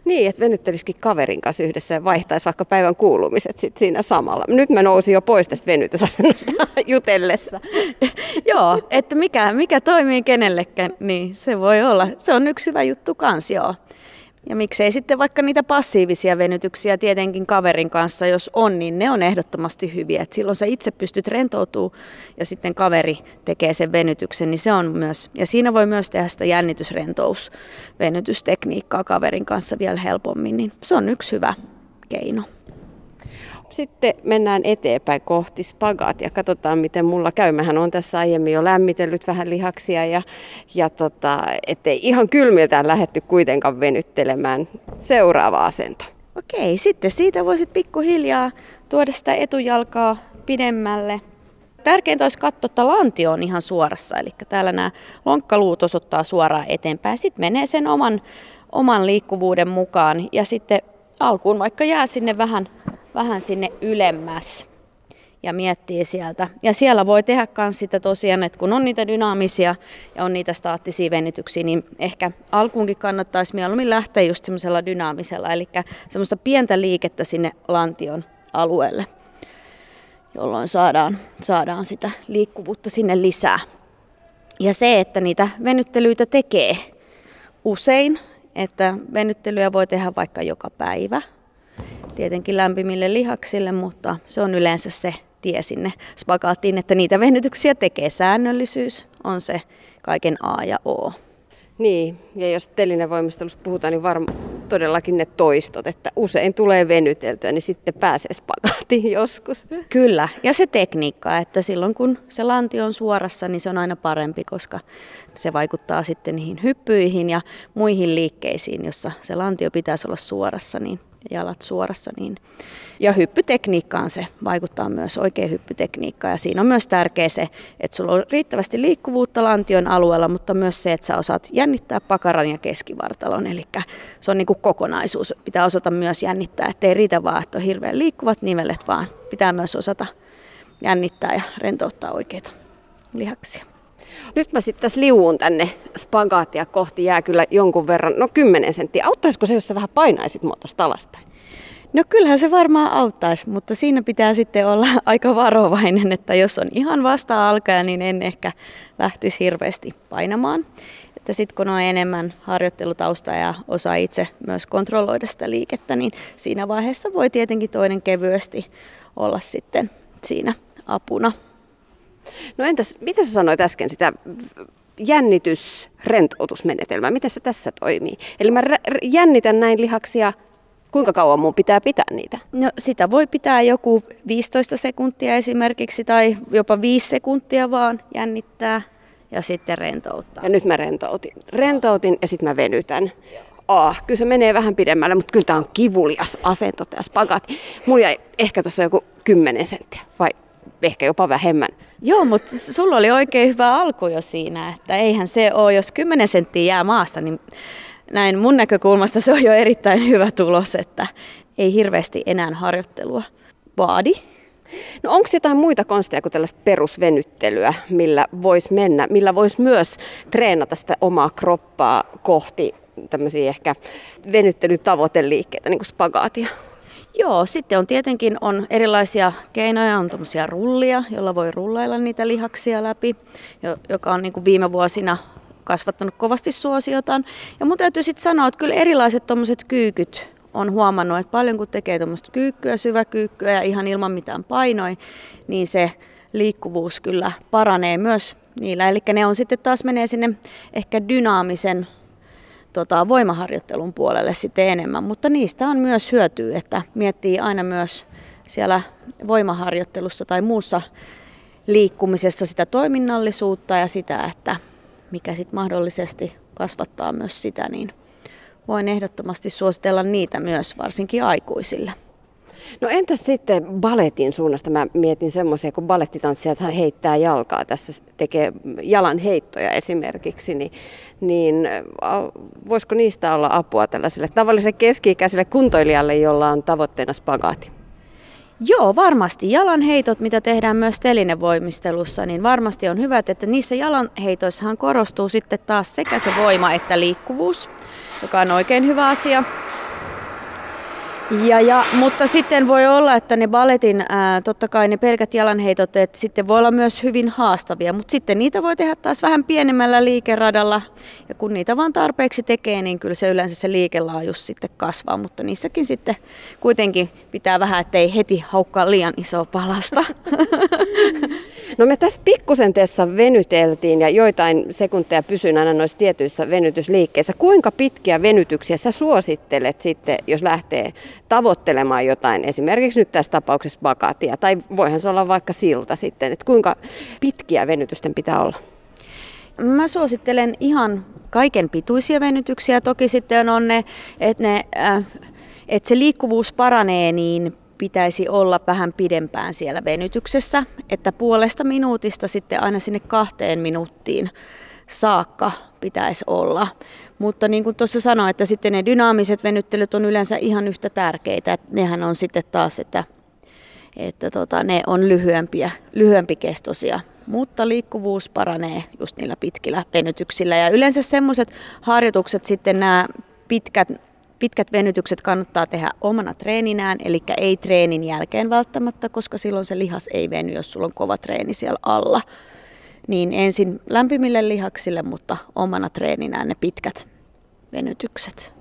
Niin, että venyttelisikin kaverin kanssa yhdessä ja vaihtaisi vaikka päivän kuulumiset sit siinä samalla. Nyt mä nousin jo pois tästä venytysasennosta jutellessa. joo, että mikä, mikä toimii kenellekään, niin se voi olla. Se on yksi hyvä juttu kans, joo. Ja miksei sitten vaikka niitä passiivisia venytyksiä tietenkin kaverin kanssa, jos on, niin ne on ehdottomasti hyviä. Et silloin sä itse pystyt rentoutumaan ja sitten kaveri tekee sen venytyksen, niin se on myös, ja siinä voi myös tehdä sitä jännitysrentousvenytystekniikkaa kaverin kanssa vielä helpommin, niin se on yksi hyvä keino. Sitten mennään eteenpäin kohti spagaatia. Katsotaan, miten mulla käy. Mähän on tässä aiemmin jo lämmitellyt vähän lihaksia ja, ja tota, ettei ihan kylmiltään lähetty kuitenkaan venyttelemään. Seuraava asento. Okei, sitten siitä voisit pikkuhiljaa tuoda sitä etujalkaa pidemmälle. Tärkeintä olisi katsoa, että lantio on ihan suorassa, eli täällä nämä lonkkaluut osoittaa suoraan eteenpäin. Sitten menee sen oman, oman liikkuvuuden mukaan ja sitten alkuun vaikka jää sinne vähän vähän sinne ylemmäs ja miettii sieltä. Ja siellä voi tehdä myös sitä tosiaan, että kun on niitä dynaamisia ja on niitä staattisia venytyksiä, niin ehkä alkuunkin kannattaisi mieluummin lähteä just semmoisella dynaamisella, eli semmoista pientä liikettä sinne lantion alueelle, jolloin saadaan, saadaan sitä liikkuvuutta sinne lisää. Ja se, että niitä venyttelyitä tekee usein, että venyttelyä voi tehdä vaikka joka päivä, tietenkin lämpimille lihaksille, mutta se on yleensä se tie sinne spagaattiin, että niitä venytyksiä tekee. Säännöllisyys on se kaiken A ja O. Niin, ja jos telinevoimistelusta puhutaan, niin varmaan todellakin ne toistot, että usein tulee venyteltyä, niin sitten pääsee spagaattiin joskus. Kyllä, ja se tekniikka, että silloin kun se lanti on suorassa, niin se on aina parempi, koska se vaikuttaa sitten niihin hyppyihin ja muihin liikkeisiin, jossa se lantio pitäisi olla suorassa, niin jalat suorassa. Niin. Ja hyppytekniikkaan se vaikuttaa myös oikein hyppytekniikkaan. Ja siinä on myös tärkeä se, että sulla on riittävästi liikkuvuutta lantion alueella, mutta myös se, että sä osaat jännittää pakaran ja keskivartalon. Eli se on niin kuin kokonaisuus. Pitää osata myös jännittää, ettei riitä vaan, että on hirveän liikkuvat nivelet, vaan pitää myös osata jännittää ja rentouttaa oikeita lihaksia. Nyt mä sitten tässä liuun tänne spagaattia kohti, jää kyllä jonkun verran, no 10 senttiä. Auttaisiko se, jos sä vähän painaisit mua tuosta alaspäin? No kyllähän se varmaan auttaisi, mutta siinä pitää sitten olla aika varovainen, että jos on ihan vasta alkaja, niin en ehkä lähtisi hirveästi painamaan. Että sitten kun on enemmän harjoittelutausta ja osaa itse myös kontrolloida sitä liikettä, niin siinä vaiheessa voi tietenkin toinen kevyesti olla sitten siinä apuna. No entäs, mitä sä sanoit äsken sitä jännitysrentoutusmenetelmää, miten se tässä toimii? Eli mä jännitän näin lihaksia, kuinka kauan mun pitää pitää niitä? No sitä voi pitää joku 15 sekuntia esimerkiksi tai jopa 5 sekuntia vaan jännittää ja sitten rentouttaa. Ja nyt mä rentoutin. Rentoutin ja sitten mä venytän. Ah, kyllä se menee vähän pidemmälle, mutta kyllä tämä on kivulias asento tämä spagaatti. Mulla jäi ehkä tuossa joku 10 senttiä vai ehkä jopa vähemmän. Joo, mutta sulla oli oikein hyvä alku jo siinä, että eihän se ole, jos 10 senttiä jää maasta, niin näin mun näkökulmasta se on jo erittäin hyvä tulos, että ei hirveästi enää harjoittelua vaadi. No onko jotain muita konsteja kuin tällaista perusvenyttelyä, millä voisi mennä, millä voisi myös treenata sitä omaa kroppaa kohti tämmöisiä ehkä venyttelytavoiteliikkeitä, niin kuin spagaatia? Joo, sitten on tietenkin on erilaisia keinoja, on tuommoisia rullia, jolla voi rullailla niitä lihaksia läpi, joka on niin kuin viime vuosina kasvattanut kovasti suosiotaan. Ja mun täytyy sitten sanoa, että kyllä erilaiset tuommoiset kyykyt on huomannut, että paljon kun tekee tuommoista kyykkyä, syväkyykkyä ja ihan ilman mitään painoi, niin se liikkuvuus kyllä paranee myös niillä. Eli ne on sitten taas menee sinne ehkä dynaamisen tota, voimaharjoittelun puolelle sitten enemmän, mutta niistä on myös hyötyä, että miettii aina myös siellä voimaharjoittelussa tai muussa liikkumisessa sitä toiminnallisuutta ja sitä, että mikä sitten mahdollisesti kasvattaa myös sitä, niin voin ehdottomasti suositella niitä myös varsinkin aikuisille. No entäs sitten balletin suunnasta? Mä mietin semmoisia, kun balettitanssija, että hän heittää jalkaa tässä, tekee jalan heittoja esimerkiksi, niin, niin voisiko niistä olla apua tällaiselle tavalliselle keski-ikäiselle kuntoilijalle, jolla on tavoitteena spagaati? Joo, varmasti. Jalanheitot, mitä tehdään myös telinevoimistelussa, niin varmasti on hyvät, että niissä jalanheitoissahan korostuu sitten taas sekä se voima että liikkuvuus, joka on oikein hyvä asia. Ja, ja, mutta sitten voi olla, että ne balletin, ää, totta kai ne pelkät jalanheitot, että sitten voi olla myös hyvin haastavia, mutta sitten niitä voi tehdä taas vähän pienemmällä liikeradalla. Ja kun niitä vaan tarpeeksi tekee, niin kyllä se yleensä se liikelaajuus sitten kasvaa, mutta niissäkin sitten kuitenkin pitää vähän, ettei heti haukkaa liian isoa palasta. No me tässä pikkusen tässä venyteltiin ja joitain sekunteja pysyin aina noissa tietyissä venytysliikkeissä. Kuinka pitkiä venytyksiä sä suosittelet sitten, jos lähtee tavoittelemaan jotain, esimerkiksi nyt tässä tapauksessa bakatia, tai voihan se olla vaikka silta sitten, että kuinka pitkiä venytysten pitää olla? Mä suosittelen ihan kaiken pituisia venytyksiä. Toki sitten on ne, että, ne, äh, että se liikkuvuus paranee, niin pitäisi olla vähän pidempään siellä venytyksessä, että puolesta minuutista sitten aina sinne kahteen minuuttiin saakka pitäisi olla. Mutta niin kuin tuossa sanoin, että sitten ne dynaamiset venyttelyt on yleensä ihan yhtä tärkeitä. Nehän on sitten taas, että, että tota, ne on lyhyempiä, lyhyempikestoisia. Mutta liikkuvuus paranee just niillä pitkillä venytyksillä. Ja yleensä semmoiset harjoitukset sitten nämä pitkät pitkät venytykset kannattaa tehdä omana treeninään, eli ei treenin jälkeen välttämättä, koska silloin se lihas ei veny, jos sulla on kova treeni siellä alla. Niin ensin lämpimille lihaksille, mutta omana treeninään ne pitkät venytykset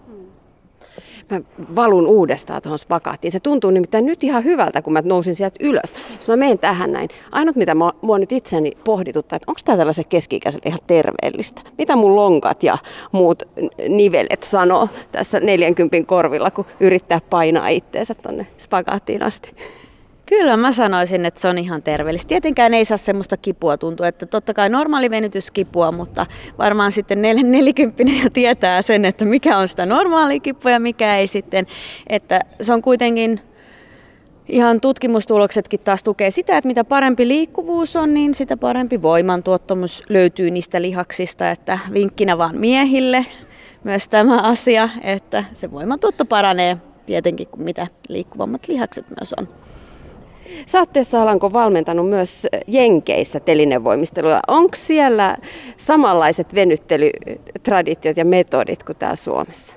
mä valun uudestaan tuohon spagaattiin. Se tuntuu nimittäin nyt ihan hyvältä, kun mä nousin sieltä ylös. Jos mä menen tähän näin, ainut mitä mua, mua nyt itseni pohdituttaa, että onko tämä tällaisen keski ihan terveellistä? Mitä mun lonkat ja muut nivelet sanoo tässä 40 korvilla, kun yrittää painaa itteensä tuonne spagaattiin asti? Kyllä mä sanoisin, että se on ihan terveellistä. Tietenkään ei saa semmoista kipua tuntua, että totta kai normaali venytys kipua, mutta varmaan sitten nel- nelikymppinen jo tietää sen, että mikä on sitä normaalia kipua ja mikä ei sitten. Että se on kuitenkin ihan tutkimustuloksetkin taas tukee sitä, että mitä parempi liikkuvuus on, niin sitä parempi voimantuottomus löytyy niistä lihaksista. Että vinkkinä vaan miehille myös tämä asia, että se voimantuotto paranee tietenkin, kun mitä liikkuvammat lihakset myös on. Sä oot Alanko valmentanut myös Jenkeissä telinevoimistelua. Onko siellä samanlaiset venyttelytraditiot ja metodit kuin täällä Suomessa?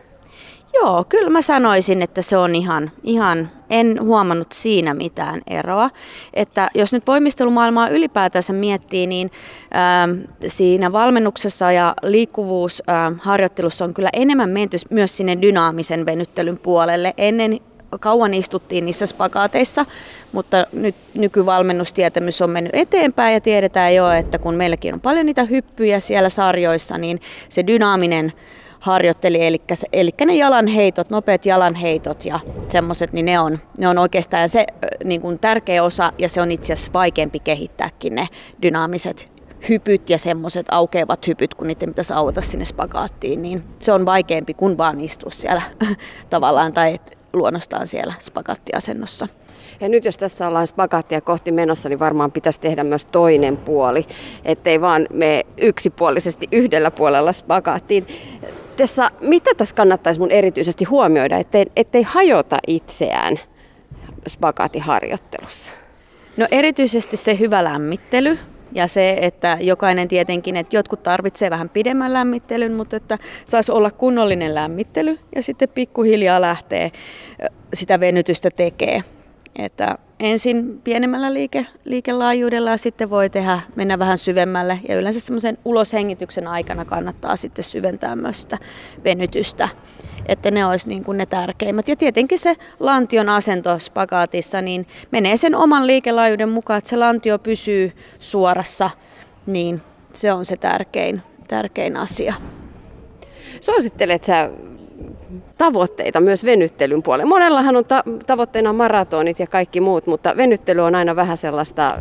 Joo, kyllä mä sanoisin, että se on ihan, ihan, en huomannut siinä mitään eroa. Että jos nyt voimistelumaailmaa ylipäätänsä miettii, niin äh, siinä valmennuksessa ja liikkuvuusharjoittelussa äh, on kyllä enemmän menty myös sinne dynaamisen venyttelyn puolelle. Ennen kauan istuttiin niissä spakaateissa, mutta nyt nykyvalmennustietämys on mennyt eteenpäin ja tiedetään jo, että kun meilläkin on paljon niitä hyppyjä siellä sarjoissa, niin se dynaaminen harjoitteli, eli, eli ne jalanheitot, nopeat jalanheitot ja semmoiset, niin ne on, ne on oikeastaan se niin kuin tärkeä osa ja se on itse asiassa vaikeampi kehittääkin ne dynaamiset hypyt ja semmoiset aukeavat hypyt, kun niiden pitäisi auta sinne spagaattiin, niin se on vaikeampi kuin vaan istua siellä tavallaan tai luonnostaan siellä spagattiasennossa. Ja nyt jos tässä ollaan spagaattia kohti menossa, niin varmaan pitäisi tehdä myös toinen puoli, ettei vaan me yksipuolisesti yhdellä puolella spagaattiin. Tässä, mitä tässä kannattaisi mun erityisesti huomioida, ettei, ettei hajota itseään spagaattiharjoittelussa? No erityisesti se hyvä lämmittely, ja se, että jokainen tietenkin, että jotkut tarvitsee vähän pidemmän lämmittelyn, mutta että saisi olla kunnollinen lämmittely ja sitten pikkuhiljaa lähtee sitä venytystä tekee. Että ensin pienemmällä liike, liikelaajuudella ja sitten voi tehdä, mennä vähän syvemmälle. Ja yleensä semmoisen uloshengityksen aikana kannattaa sitten syventää myös sitä venytystä että ne olisi niin kuin ne tärkeimmät. Ja tietenkin se lantion asento spagaatissa niin menee sen oman liikelaajuuden mukaan, että se lantio pysyy suorassa, niin se on se tärkein, tärkein asia. Suosittelet sä tavoitteita myös venyttelyn puolelle. Monellahan on ta- tavoitteena maratonit ja kaikki muut, mutta venyttely on aina vähän sellaista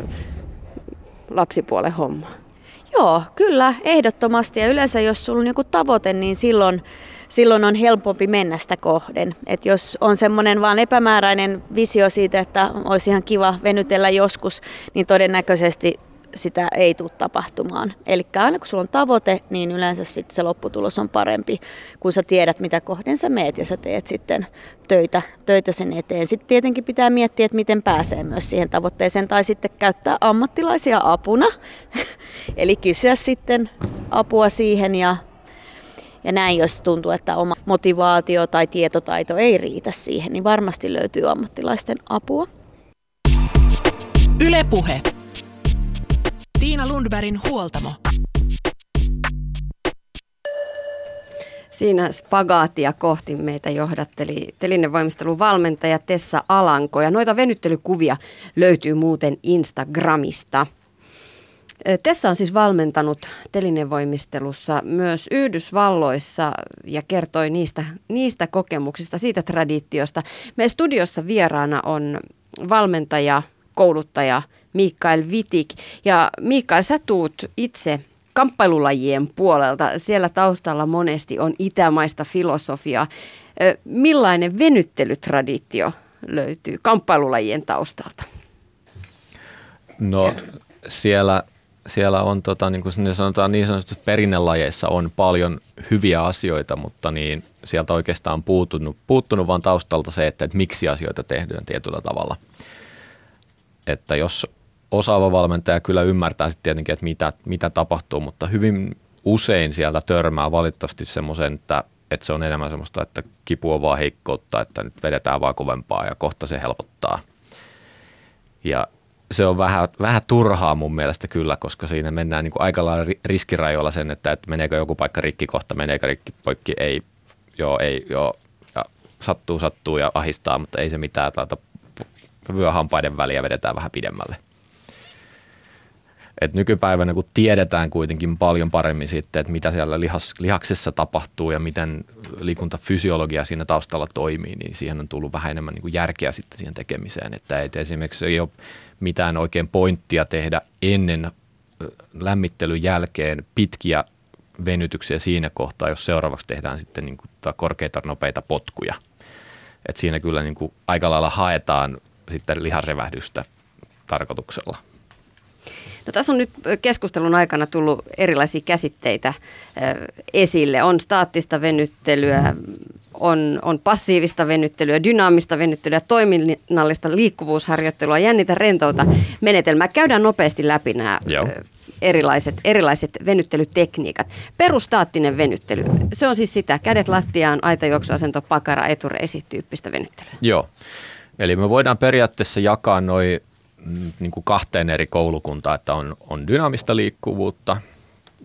lapsipuolen hommaa. Joo, kyllä, ehdottomasti. Ja yleensä jos sulla on joku tavoite, niin silloin silloin on helpompi mennä sitä kohden. Et jos on semmoinen vaan epämääräinen visio siitä, että olisi ihan kiva venytellä joskus, niin todennäköisesti sitä ei tule tapahtumaan. Eli aina kun sulla on tavoite, niin yleensä sit se lopputulos on parempi, kun sä tiedät, mitä kohden sä meet ja sä teet sitten töitä, töitä sen eteen. Sitten tietenkin pitää miettiä, että miten pääsee myös siihen tavoitteeseen tai sitten käyttää ammattilaisia apuna. Eli kysyä sitten apua siihen ja Ja näin, jos tuntuu, että oma motivaatio tai tietotaito ei riitä siihen, niin varmasti löytyy ammattilaisten apua. Ylepuhe. Tiina Lundbergin huoltamo. Siinä spagaatia kohti meitä johdatteli telinevoimistelun valmentaja Tessa Alanko ja noita venyttelykuvia löytyy muuten Instagramista. Tessa on siis valmentanut telinevoimistelussa myös Yhdysvalloissa ja kertoi niistä, niistä kokemuksista, siitä traditiosta. Meidän studiossa vieraana on valmentaja, kouluttaja Mikael Vitik. Ja Mikael, sä tuut itse kamppailulajien puolelta. Siellä taustalla monesti on itämaista filosofiaa. Millainen venyttelytraditio löytyy kamppailulajien taustalta? No siellä, siellä on, tota, niin kuin sanotaan, niin sanotusti perinnelajeissa on paljon hyviä asioita, mutta niin sieltä oikeastaan on puuttunut, puuttunut vaan taustalta se, että, että miksi asioita tehdään tietyllä tavalla. Että jos osaava valmentaja kyllä ymmärtää sitten tietenkin, että mitä, mitä tapahtuu, mutta hyvin usein sieltä törmää valitettavasti semmoisen, että, että se on enemmän semmoista, että kipu on vaan heikkoutta, että nyt vedetään vaan kovempaa ja kohta se helpottaa. Ja se on vähän, vähän turhaa mun mielestä kyllä, koska siinä mennään niin kuin aika lailla riskirajoilla sen, että, että meneekö joku paikka rikki kohta, meneekö rikki poikki, ei, joo, ei, joo, ja sattuu, sattuu ja ahistaa, mutta ei se mitään, tuota, vyöhampaiden väliä vedetään vähän pidemmälle. Et nykypäivänä, kun tiedetään kuitenkin paljon paremmin sitten, että mitä siellä lihas, lihaksessa tapahtuu ja miten liikuntafysiologia siinä taustalla toimii, niin siihen on tullut vähän enemmän niin kuin järkeä sitten siihen tekemiseen. Että et esimerkiksi ei ole mitään oikein pointtia tehdä ennen lämmittelyn jälkeen pitkiä venytyksiä siinä kohtaa, jos seuraavaksi tehdään sitten niin kuin korkeita nopeita potkuja. Et siinä kyllä niin kuin aika lailla haetaan sitten lihasrevähdystä tarkoituksella. No, tässä on nyt keskustelun aikana tullut erilaisia käsitteitä esille. On staattista venyttelyä, on, on passiivista venyttelyä, dynaamista venyttelyä, toiminnallista liikkuvuusharjoittelua, jännitä rentouta menetelmää. Käydään nopeasti läpi nämä Joo. erilaiset, erilaiset venyttelytekniikat. Perustaattinen venyttely, se on siis sitä, kädet lattiaan, aitajuoksuasento, pakara, etureisi tyyppistä venyttelyä. Joo, eli me voidaan periaatteessa jakaa noin niin kuin kahteen eri koulukuntaan, että on, on dynaamista liikkuvuutta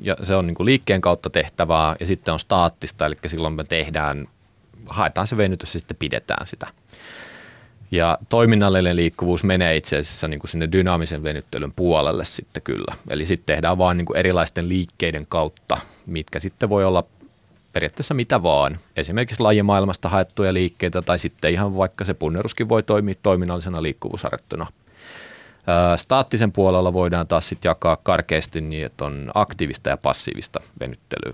ja se on niin kuin liikkeen kautta tehtävää ja sitten on staattista, eli silloin me tehdään, haetaan se venytys ja sitten pidetään sitä. Ja toiminnallinen liikkuvuus menee itse asiassa niin kuin sinne dynaamisen venyttelyn puolelle sitten kyllä. Eli sitten tehdään vaan niin kuin erilaisten liikkeiden kautta, mitkä sitten voi olla periaatteessa mitä vaan. Esimerkiksi lajimaailmasta haettuja liikkeitä tai sitten ihan vaikka se punneruskin voi toimia toiminnallisena liikkuvuusharjoittuna Staattisen puolella voidaan taas sitten jakaa karkeasti niin, että on aktiivista ja passiivista venyttelyä.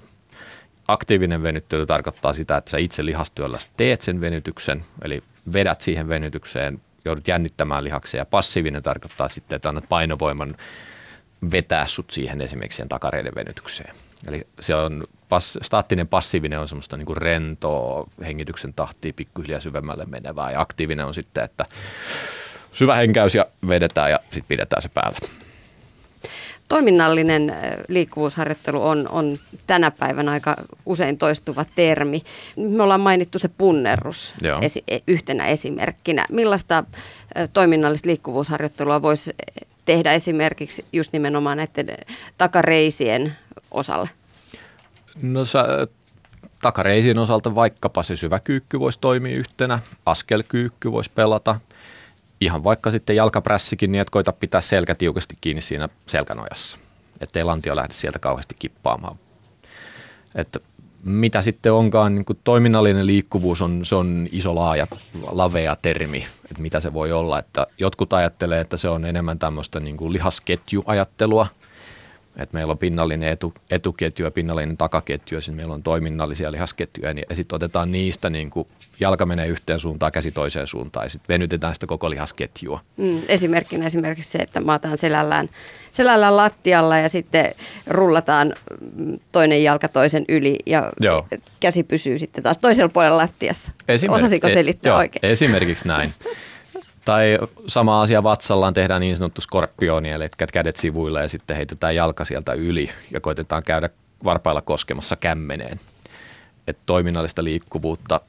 Aktiivinen venyttely tarkoittaa sitä, että sä itse lihastyöllä teet sen venytyksen, eli vedät siihen venytykseen, joudut jännittämään lihaksia. Passiivinen tarkoittaa sitten, että annat painovoiman vetää sut siihen esimerkiksi takareiden venytykseen. Eli se on pass, staattinen passiivinen on semmoista niin kuin rentoa, hengityksen tahtia pikkuhiljaa syvemmälle menevää ja aktiivinen on sitten, että syvä henkäys ja vedetään ja sitten pidetään se päällä. Toiminnallinen liikkuvuusharjoittelu on, on tänä päivänä aika usein toistuva termi. Me ollaan mainittu se punnerus esi- e, yhtenä esimerkkinä. Millaista toiminnallista liikkuvuusharjoittelua voisi tehdä esimerkiksi just nimenomaan näiden takareisien osalle? No sä, takareisien osalta vaikkapa se syväkyykky voisi toimia yhtenä, askelkyykky voisi pelata – ihan vaikka sitten jalkaprässikin, niin että koita pitää selkä tiukasti kiinni siinä selkänojassa, ettei lantio lähde sieltä kauheasti kippaamaan. Että mitä sitten onkaan, niin kuin toiminnallinen liikkuvuus on, se on iso laaja, lavea termi, että mitä se voi olla. Että jotkut ajattelee, että se on enemmän tämmöistä niin kuin lihasketjuajattelua, että meillä on pinnallinen etu, etuketju ja pinnallinen takaketju ja sitten meillä on toiminnallisia lihasketjuja niin, ja sitten otetaan niistä niin kuin jalka menee yhteen suuntaan, käsi toiseen suuntaan ja sitten venytetään sitä koko lihasketjua. Mm, esimerkkinä esimerkiksi se, että maataan selällään, selällään lattialla ja sitten rullataan toinen jalka toisen yli ja Joo. käsi pysyy sitten taas toisella puolella lattiassa. Esimerk- Osasiko e- selittää e- joo, oikein? Esimerkiksi näin. Tai sama asia vatsallaan tehdään niin sanottu skorpioni, eli kädet sivuille ja sitten heitetään jalka sieltä yli ja koitetaan käydä varpailla koskemassa kämmeneen. että toiminnallista liikkuvuutta,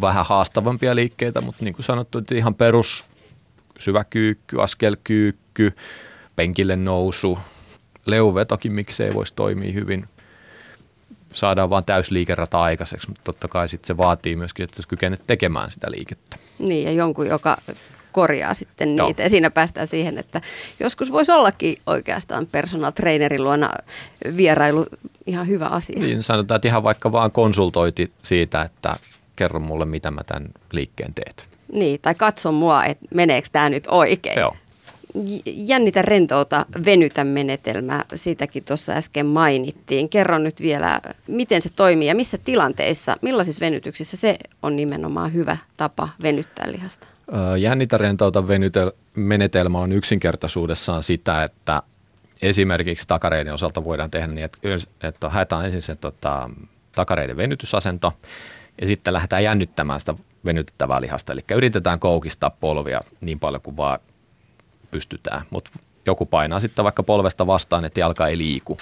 vähän haastavampia liikkeitä, mutta niin kuin sanottu, että ihan perus syvä kyykky, askelkyykky, penkille nousu, leuvetokin miksei voisi toimia hyvin. Saadaan vaan täysliikerata aikaiseksi, mutta totta kai sit se vaatii myöskin, että kykenet tekemään sitä liikettä. Niin, ja jonkun, joka korjaa sitten Joo. niitä. Ja siinä päästään siihen, että joskus voisi ollakin oikeastaan personal trainerin luona vierailu ihan hyvä asia. Niin, sanotaan, että ihan vaikka vaan konsultoiti siitä, että kerro mulle, mitä mä tämän liikkeen teet. Niin, tai katso mua, että meneekö tämä nyt oikein. Joo. Jännitä rentouta venytä menetelmää, siitäkin tuossa äsken mainittiin. Kerro nyt vielä, miten se toimii ja missä tilanteissa, millaisissa venytyksissä se on nimenomaan hyvä tapa venyttää lihasta? Jännitä rentouta venytel- menetelmä on yksinkertaisuudessaan sitä, että esimerkiksi takareiden osalta voidaan tehdä niin, että haetaan ensin se tota, takareiden venytysasento ja sitten lähdetään jännittämään sitä venytettävää lihasta. Eli yritetään koukistaa polvia niin paljon kuin vaan pystytään, mutta joku painaa sitten vaikka polvesta vastaan, että jalka ei liiku.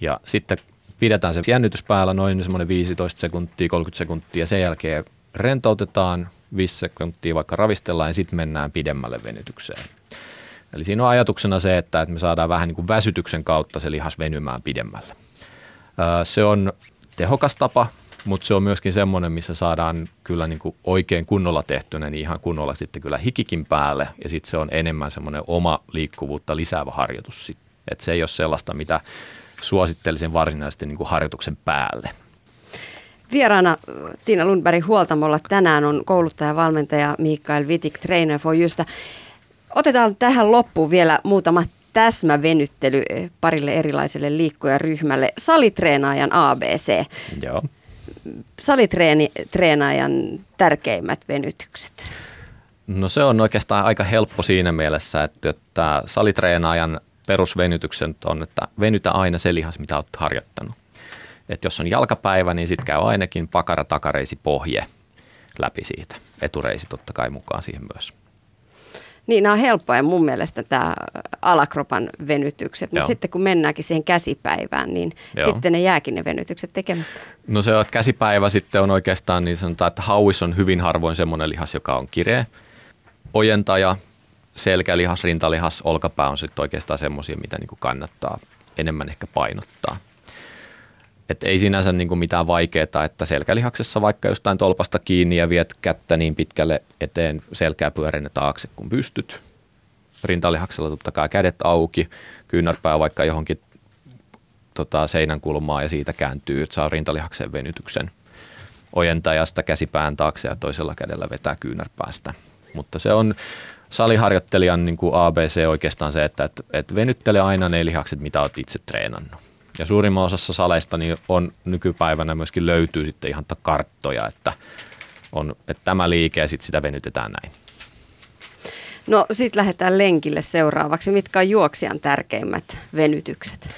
Ja sitten pidetään se jännytys päällä noin semmoinen 15 sekuntia, 30 sekuntia sen jälkeen rentoutetaan 5 sekuntia, vaikka ravistellaan ja sitten mennään pidemmälle venytykseen. Eli siinä on ajatuksena se, että me saadaan vähän niin kuin väsytyksen kautta se lihas venymään pidemmälle. Se on tehokas tapa, mutta se on myöskin semmoinen, missä saadaan kyllä niin kuin oikein kunnolla tehtynä, niin ihan kunnolla sitten kyllä hikikin päälle ja sitten se on enemmän semmoinen oma liikkuvuutta lisäävä harjoitus. Että se ei ole sellaista, mitä suosittelisin varsinaisesti niin kuin harjoituksen päälle. Vieraana Tiina Lundberg Huoltamolla tänään on kouluttaja valmentaja Mikael Vitik Trainer for Jystä. Otetaan tähän loppuun vielä muutama täsmävenyttely parille erilaiselle liikkujaryhmälle. Salitreenaajan ABC. Joo. Salitreenaajan tärkeimmät venytykset. No se on oikeastaan aika helppo siinä mielessä, että, että salitreenaajan perusvenytykset on, että venytä aina se lihas, mitä olet harjoittanut että jos on jalkapäivä, niin sitten käy ainakin pakara, takareisi, pohje läpi siitä. Etureisi totta kai mukaan siihen myös. Niin, nämä on helppoja mun mielestä tämä alakropan venytykset, mutta sitten kun mennäänkin siihen käsipäivään, niin Joo. sitten ne jääkin ne venytykset tekemättä. No se on, että käsipäivä sitten on oikeastaan niin sanotaan, että hauis on hyvin harvoin semmoinen lihas, joka on kireä. Ojentaja, selkälihas, rintalihas, olkapää on sitten oikeastaan semmoisia, mitä niin kuin kannattaa enemmän ehkä painottaa. Et ei sinänsä niin kuin mitään vaikeaa, että selkälihaksessa vaikka jostain tolpasta kiinni ja viet kättä niin pitkälle eteen selkää pyörinä taakse kun pystyt. Rintalihaksella totta kai kädet auki, kyynärpää vaikka johonkin tota, seinän kulmaan ja siitä kääntyy, että saa rintalihaksen venytyksen ojentajasta käsipään taakse ja toisella kädellä vetää kyynärpäästä. Mutta se on saliharjoittelijan niin kuin ABC oikeastaan se, että et, et venyttele aina ne lihakset, mitä olet itse treenannut. Ja suurimman osassa saleista niin on nykypäivänä myöskin löytyy sitten ihan karttoja, että, on, että tämä liike ja sitten sitä venytetään näin. No sitten lähdetään lenkille seuraavaksi. Mitkä on juoksijan tärkeimmät venytykset?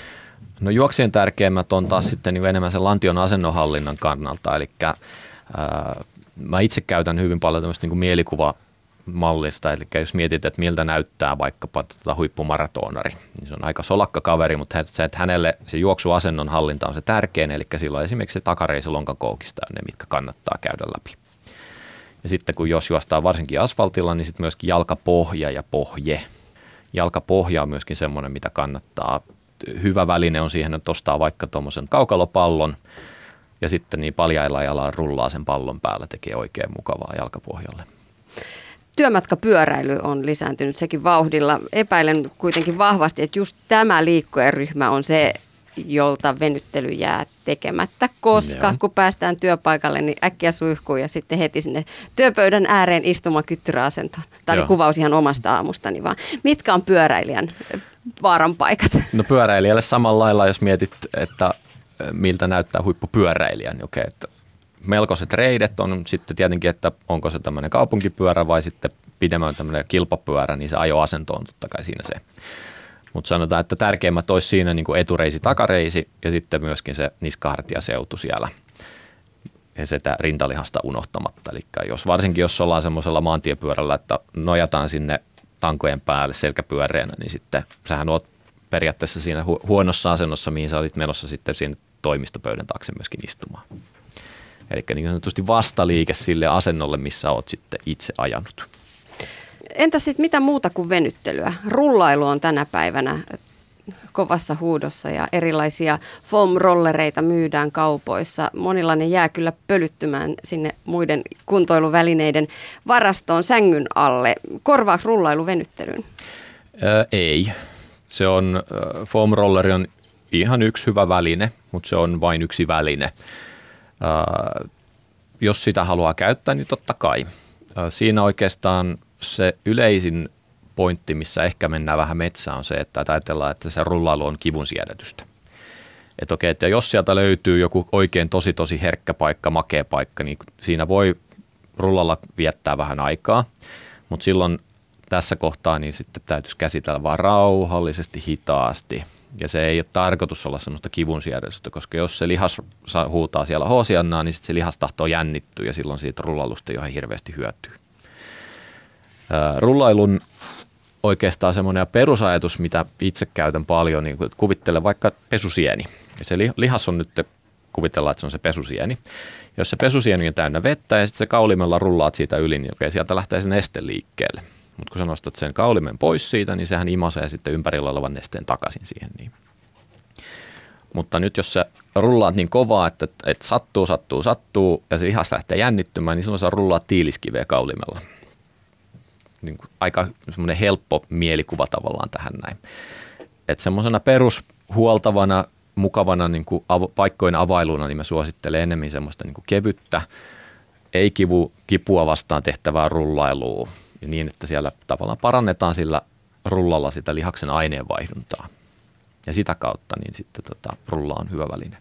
No juoksijan tärkeimmät on taas sitten niin enemmän sen lantion asennonhallinnan kannalta. Eli ää, mä itse käytän hyvin paljon tämmöistä niin mielikuva mallista. Eli jos mietit, että miltä näyttää vaikkapa tota huippumaratonari, niin se on aika solakka kaveri, mutta se, että hänelle se juoksuasennon hallinta on se tärkein, eli silloin esimerkiksi se takareisi lonkakoukista on ne, mitkä kannattaa käydä läpi. Ja sitten kun jos juostaa varsinkin asfaltilla, niin sitten myöskin jalkapohja ja pohje. Jalkapohja on myöskin semmoinen, mitä kannattaa. Hyvä väline on siihen, että ostaa vaikka tuommoisen kaukalopallon, ja sitten niin paljailla jalalla rullaa sen pallon päällä, tekee oikein mukavaa jalkapohjalle. Työmatkapyöräily on lisääntynyt sekin vauhdilla. Epäilen kuitenkin vahvasti, että just tämä liikkujaryhmä on se, jolta venyttely jää tekemättä, koska Joo. kun päästään työpaikalle, niin äkkiä suihkuu ja sitten heti sinne työpöydän ääreen istumaan kyttyräasentoon. Tämä oli kuvaus ihan omasta aamustani vaan. Mitkä on pyöräilijän vaaran paikat? No pyöräilijälle samalla lailla, jos mietit, että miltä näyttää huippupyöräilijän, niin okei, että melkoiset reidet on sitten tietenkin, että onko se tämmöinen kaupunkipyörä vai sitten pidemmän tämmöinen kilpapyörä, niin se ajoasento on totta kai siinä se. Mutta sanotaan, että tärkeimmät olisi siinä niin kuin etureisi, takareisi ja sitten myöskin se niskahartiaseutu siellä ja sitä rintalihasta unohtamatta. Eli jos, varsinkin jos ollaan semmoisella maantiepyörällä, että nojataan sinne tankojen päälle selkäpyöreänä, niin sitten sähän oot periaatteessa siinä huonossa asennossa, mihin sä olit menossa sitten siinä toimistopöydän taakse myöskin istumaan. Eli niin sanotusti vastaliike sille asennolle, missä olet sitten itse ajanut. Entä sitten mitä muuta kuin venyttelyä? Rullailu on tänä päivänä kovassa huudossa ja erilaisia foam-rollereita myydään kaupoissa. Monilla ne jää kyllä pölyttymään sinne muiden kuntoiluvälineiden varastoon sängyn alle. Korvaako rullailu venyttelyyn? Ää, ei. Se on, foam rolleri on ihan yksi hyvä väline, mutta se on vain yksi väline. Ää, jos sitä haluaa käyttää, niin totta kai. Ää, siinä oikeastaan se yleisin pointti, missä ehkä mennään vähän metsään, on se, että ajatellaan, että se rullailu on kivun siedätystä. Että okei, että jos sieltä löytyy joku oikein tosi tosi herkkä paikka, makea paikka, niin siinä voi rullalla viettää vähän aikaa, mutta silloin tässä kohtaa niin sitten täytyisi käsitellä vaan rauhallisesti, hitaasti. Ja se ei ole tarkoitus olla semmoista kivun siedätystä, koska jos se lihas huutaa siellä hoosiannaa, niin sitten se lihas tahtoo jännittyä ja silloin siitä rullailusta ole hirveästi hyötyä. Rullailun oikeastaan semmoinen perusajatus, mitä itse käytän paljon, niin kuvittele vaikka pesusieni. Ja se lihas on nyt, kuvitellaan, että se on se pesusieni. Jos se pesusieni on täynnä vettä ja sitten se kaulimella rullaat siitä yli, niin okei, sieltä lähtee se neste liikkeelle. Mutta kun sä nostat sen kaulimen pois siitä, niin sehän imasee sitten ympärillä olevan nesteen takaisin siihen. Niin. Mutta nyt jos sä rullaat niin kovaa, että, että sattuu, sattuu, sattuu ja se lihas lähtee jännittymään, niin silloin sä rullaat tiiliskiveä kaulimella niin kuin aika semmoinen helppo mielikuva tavallaan tähän näin. Että semmoisena perushuoltavana, mukavana niin kuin av- paikkojen availuna, niin mä suosittelen enemmän semmoista niin kuin kevyttä, ei kivu, kipua vastaan tehtävää rullailua, ja niin, että siellä tavallaan parannetaan sillä rullalla sitä lihaksen aineenvaihduntaa. Ja sitä kautta niin sitten tota, rulla on hyvä väline.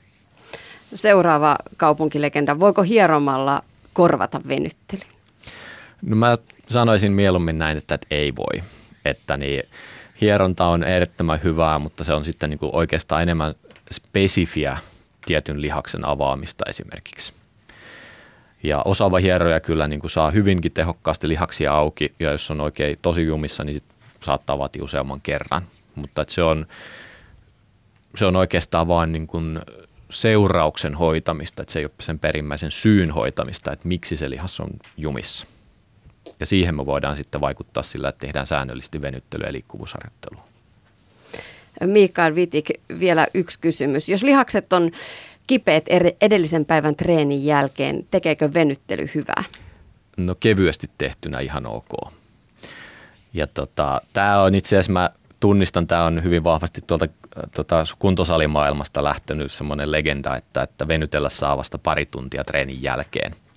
Seuraava kaupunkilegenda. Voiko hieromalla korvata venyttelyn? No mä sanoisin mieluummin näin, että, että ei voi. Että niin, hieronta on ehdottoman hyvää, mutta se on sitten niin kuin oikeastaan enemmän spesifiä tietyn lihaksen avaamista esimerkiksi. Ja osaava hieroja kyllä niin kuin saa hyvinkin tehokkaasti lihaksia auki, ja jos on oikein tosi jumissa, niin sit saattaa vaatia useamman kerran. Mutta se, on, se on oikeastaan vain niin kuin seurauksen hoitamista, että se ei ole sen perimmäisen syyn hoitamista, että miksi se lihas on jumissa. Ja siihen me voidaan sitten vaikuttaa sillä, että tehdään säännöllisesti venyttelyä ja liikkuvuusharjoittelua. Mikael Vitik, vielä yksi kysymys. Jos lihakset on kipeät edellisen päivän treenin jälkeen, tekeekö venyttely hyvää? No kevyesti tehtynä ihan ok. Ja tota, tämä on itse asiassa, mä tunnistan, tämä on hyvin vahvasti tuolta tota, kuntosalimaailmasta lähtenyt semmoinen legenda, että, että venytellä saa vasta pari tuntia treenin jälkeen –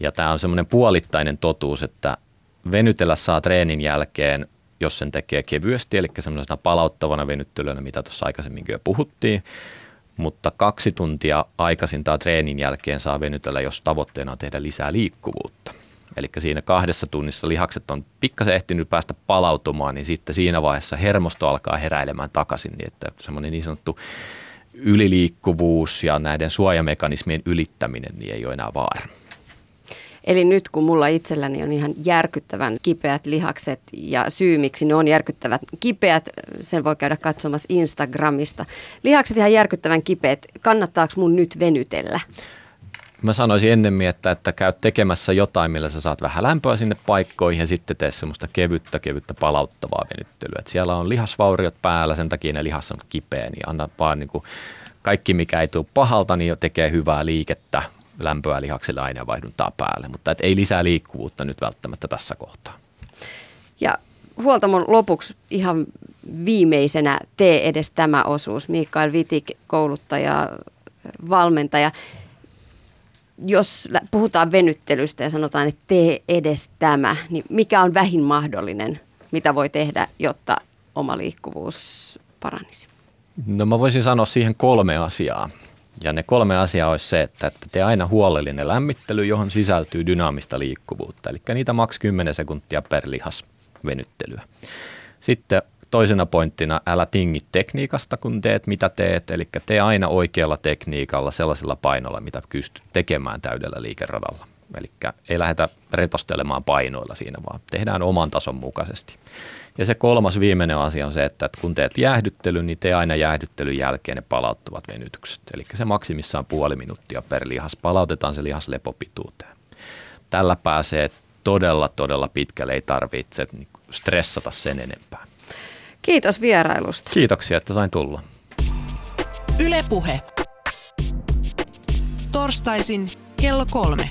ja tämä on semmoinen puolittainen totuus, että venytellä saa treenin jälkeen, jos sen tekee kevyesti, eli semmoisena palauttavana venyttelynä, mitä tuossa aikaisemminkin jo puhuttiin. Mutta kaksi tuntia aikaisintaan treenin jälkeen saa venytellä, jos tavoitteena on tehdä lisää liikkuvuutta. Eli siinä kahdessa tunnissa lihakset on pikkasen ehtinyt päästä palautumaan, niin sitten siinä vaiheessa hermosto alkaa heräilemään takaisin, niin että semmoinen niin sanottu yliliikkuvuus ja näiden suojamekanismien ylittäminen niin ei ole enää vaara. Eli nyt kun mulla itselläni on ihan järkyttävän kipeät lihakset ja syy miksi ne on järkyttävät kipeät, sen voi käydä katsomassa Instagramista. Lihakset ihan järkyttävän kipeät, kannattaako mun nyt venytellä? Mä sanoisin ennemmin, että, että käy tekemässä jotain, millä sä saat vähän lämpöä sinne paikkoihin ja sitten tee semmoista kevyttä, kevyttä palauttavaa venyttelyä. Et siellä on lihasvauriot päällä, sen takia ne lihas on kipeä, niin anna vaan niin kuin kaikki, mikä ei tule pahalta, niin tekee hyvää liikettä, lämpöä lihaksille aineenvaihduntaa päälle, mutta et ei lisää liikkuvuutta nyt välttämättä tässä kohtaa. Ja huoltamon lopuksi ihan viimeisenä tee edes tämä osuus. Mikael Vitik, kouluttaja, valmentaja. Jos puhutaan venyttelystä ja sanotaan, että tee edes tämä, niin mikä on vähin mahdollinen, mitä voi tehdä, jotta oma liikkuvuus paranisi? No mä voisin sanoa siihen kolme asiaa. Ja ne kolme asiaa olisi se, että, että tee aina huolellinen lämmittely, johon sisältyy dynaamista liikkuvuutta. Eli niitä maks 10 sekuntia per lihas venyttelyä. Sitten toisena pointtina, älä tingi tekniikasta, kun teet mitä teet. Eli tee aina oikealla tekniikalla, sellaisella painolla, mitä pystyt tekemään täydellä liikeradalla. Eli ei lähdetä retostelemaan painoilla siinä, vaan tehdään oman tason mukaisesti. Ja se kolmas viimeinen asia on se, että kun teet jäähdyttelyn, niin tee aina jäähdyttelyn jälkeen ne palauttavat venytykset. Eli se maksimissaan puoli minuuttia per lihas. Palautetaan se lihas lepopituuteen. Tällä pääsee todella, todella pitkälle. Ei tarvitse niinku stressata sen enempää. Kiitos vierailusta. Kiitoksia, että sain tulla. Ylepuhe. Torstaisin kello kolme.